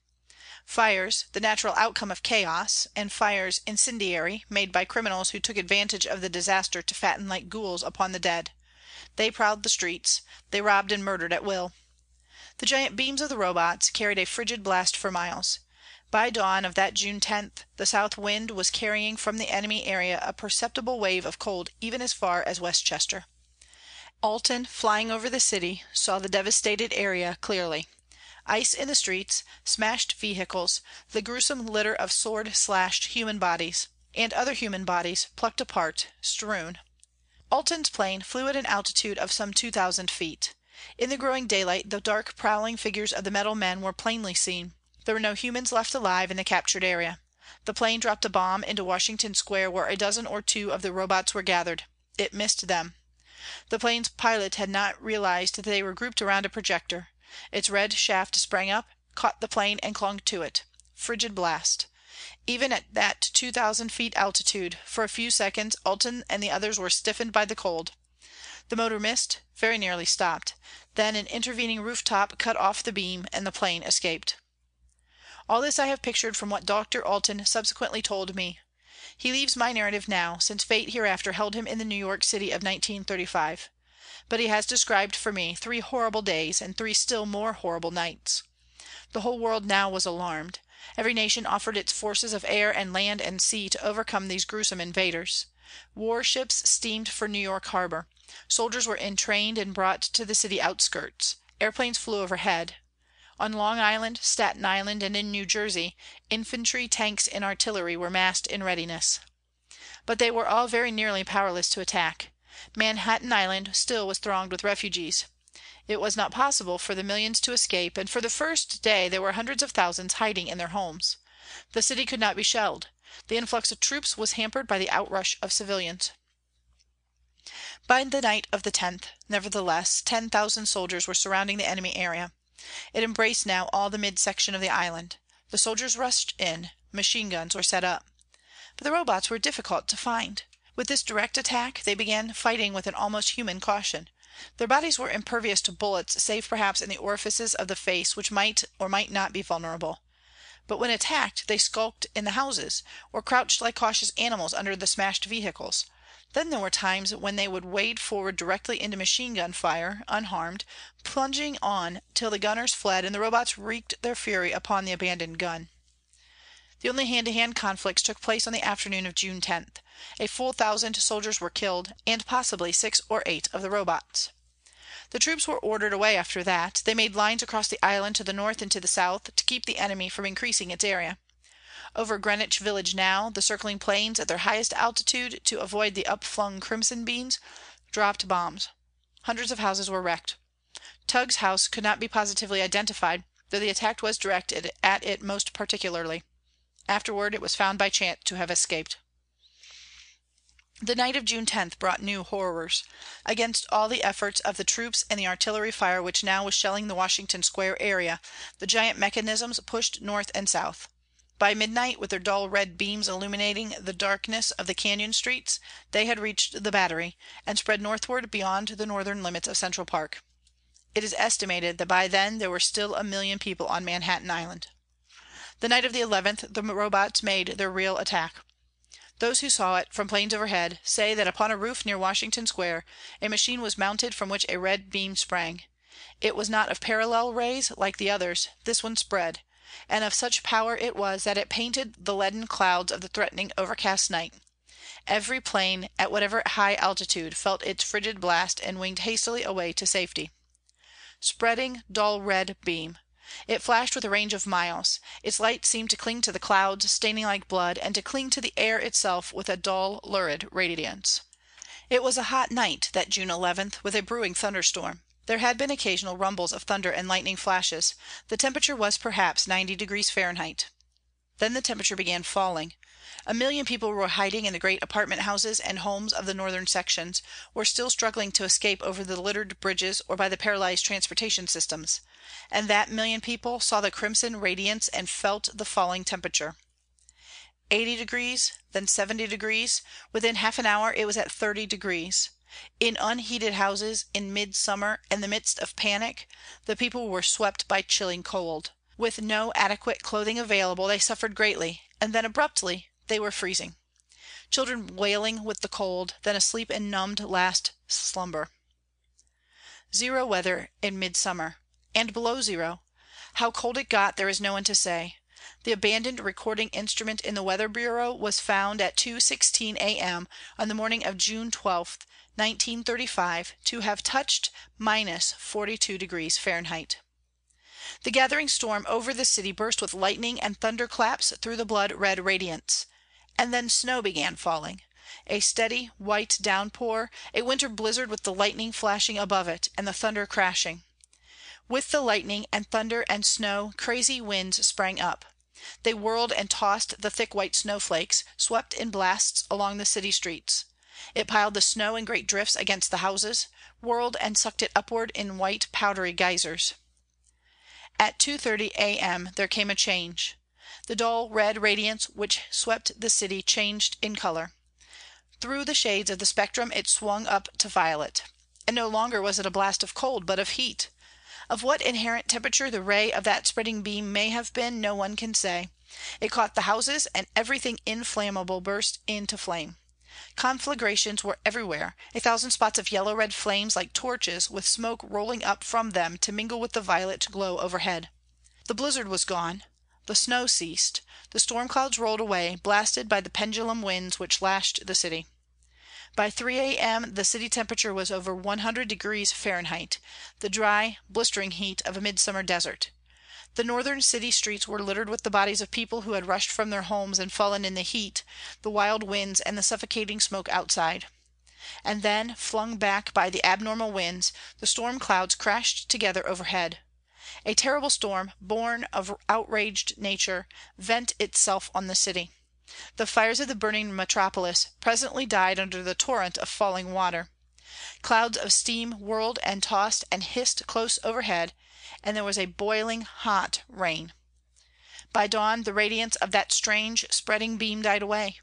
Fires, the natural outcome of chaos, and fires incendiary, made by criminals who took advantage of the disaster to fatten like ghouls upon the dead. They prowled the streets, they robbed and murdered at will. The giant beams of the Robots carried a frigid blast for miles. By dawn of that June 10th the south wind was carrying from the enemy area a perceptible wave of cold even as far as Westchester. Alten, flying over the city, saw the devastated area clearly. Ice in the streets, smashed vehicles, the gruesome litter of sword slashed human bodies. And other human bodies, plucked apart, strewn. Alten's plane flew at an altitude of some 2,000 feet. In the growing daylight the dark prowling figures of the metal men were plainly seen. There were no humans left alive in the captured area. The plane dropped a bomb into Washington Square where a dozen or two of the Robots were gathered. It missed them. The plane's pilot had not realized that they were grouped around a projector. Its red shaft sprang up, caught the plane and clung to it. Frigid blast. Even at that 2,000 feet altitude, for a few seconds Alten and the others were stiffened by the cold. The motor missed, very nearly stopped. Then an intervening rooftop cut off the beam and the plane escaped. All this I have pictured from what Dr. Alten subsequently told me. He leaves my narrative now, since fate hereafter held him in the New York City of 1935. But he has described for me three horrible days and three still more horrible nights. The whole world now was alarmed. Every nation offered its forces of air and land and sea to overcome these gruesome invaders. War ships steamed for New York harbor. Soldiers were entrained and brought to the city outskirts. Airplanes flew overhead. On Long Island, Staten Island, and in New Jersey, infantry, tanks, and artillery were massed in readiness. But they were all very nearly powerless to attack. Manhattan Island still was thronged with refugees. It was not possible for the millions to escape, and for the first day there were hundreds of thousands hiding in their homes. The city could not be shelled. The influx of troops was hampered by the outrush of civilians. By the night of the 10th, nevertheless, ten thousand soldiers were surrounding the enemy area. It embraced now all the mid section of the island. The soldiers rushed in; machine guns were set up. But the Robots were difficult to find. With this direct attack they began fighting with an almost human caution. Their bodies were impervious to bullets save perhaps in the orifices of the face which might or might not be vulnerable. But when attacked they skulked in the houses, or crouched like cautious animals under the smashed vehicles. Then there were times when they would wade forward directly into machine gun fire, unharmed, plunging on till the gunners fled and the Robots wreaked their fury upon the abandoned gun. The only hand to hand conflicts took place on the afternoon of June 10. A full thousand soldiers were killed, and possibly six or eight of the Robots. The troops were ordered away after that; they made lines across the island to the north and to the south, to keep the enemy from increasing its area. Over Greenwich Village now, the circling planes, at their highest altitude to avoid the upflung crimson beams, dropped bombs. Hundreds of houses were wrecked. Tugh's house could not be positively identified, though the attack was directed at it most particularly. Afterward it was found by chance to have escaped. The night of June 10 brought new horrors. Against all the efforts of the troops and the artillery fire which now was shelling the Washington Square area, the giant mechanisms pushed north and south. By midnight, with their dull red beams illuminating the darkness of the canyon streets, they had reached the Battery, and spread northward beyond the northern limits of Central Park. It is estimated that by then there were still a million people on Manhattan Island. The night of the 11th the Robots made their real attack. Those who saw it from planes overhead say that upon a roof near Washington Square a machine was mounted from which a red beam sprang. It was not of parallel rays, like the others; this one spread; and of such power it was that it painted the leaden clouds of the threatening overcast night. Every plane, at whatever high altitude, felt its frigid blast and winged hastily away to safety. Spreading, dull red beam! It flashed with a range of miles. Its light seemed to cling to the clouds, staining like blood, and to cling to the air itself with a dull, lurid radiance. It was a hot night, that June 11, with a brewing thunderstorm. There had been occasional rumbles of thunder and lightning flashes; the temperature was perhaps 90° Fahrenheit. Then the temperature began falling. A million people were hiding in the great apartment houses and homes of the northern sections, or still struggling to escape over the littered bridges or by the paralyzed transportation systems; and that million people saw the crimson radiance and felt the falling temperature. Eighty degrees, then seventy degrees; within half an hour it was at 30°. In unheated houses, in midsummer, in the midst of panic, the people were swept by chilling cold. With no adequate clothing available they suffered greatly, and then abruptly they were freezing. Children wailing with the cold, then asleep in numbed last slumber. Zero weather in midsummer. And below zero. How cold it got there is no one to say. The abandoned recording instrument in the Weather Bureau was found at 2:16 a.m. on the morning of June 12, 1935, to have touched -42° Fahrenheit. The gathering storm over the city burst with lightning and thunder claps through the blood red radiance. And then snow began falling. A steady, white downpour, a winter blizzard with the lightning flashing above it, and the thunder crashing. With the lightning and thunder and snow crazy winds sprang up. They whirled and tossed the thick white snowflakes, swept in blasts along the city streets. It piled the snow in great drifts against the houses, whirled and sucked it upward in white powdery geysers. At 2:30 a.m. there came a change. The dull red radiance which swept the city changed in color. Through the shades of the spectrum it swung up to violet. And no longer was it a blast of cold, but of heat. Of what inherent temperature the ray of that spreading beam may have been no one can say. It caught the houses, and everything inflammable burst into flame. Conflagrations were everywhere, a thousand spots of yellow red flames like torches, with smoke rolling up from them to mingle with the violet glow overhead. The blizzard was gone. The snow ceased; the storm clouds rolled away, blasted by the pendulum winds which lashed the city. By 3 a.m. the city temperature was over 100° Fahrenheit, the dry, blistering heat of a midsummer desert. The northern city streets were littered with the bodies of people who had rushed from their homes and fallen in the heat, the wild winds and the suffocating smoke outside. And then, flung back by the abnormal winds, the storm clouds crashed together overhead. A terrible storm, born of outraged nature, vent itself on the city. The fires of the burning metropolis presently died under the torrent of falling water. Clouds of steam whirled and tossed and hissed close overhead, and there was a boiling hot rain. By dawn the radiance of that strange, spreading beam died away.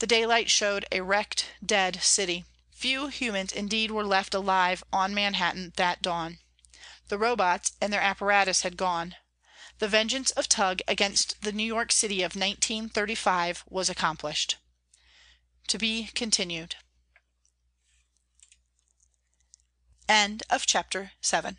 The daylight showed a wrecked, dead city. Few humans indeed were left alive on Manhattan that dawn. The Robots and their apparatus had gone. The vengeance of Tugh against the New York City of 1935 was accomplished. To be continued. Chapter 7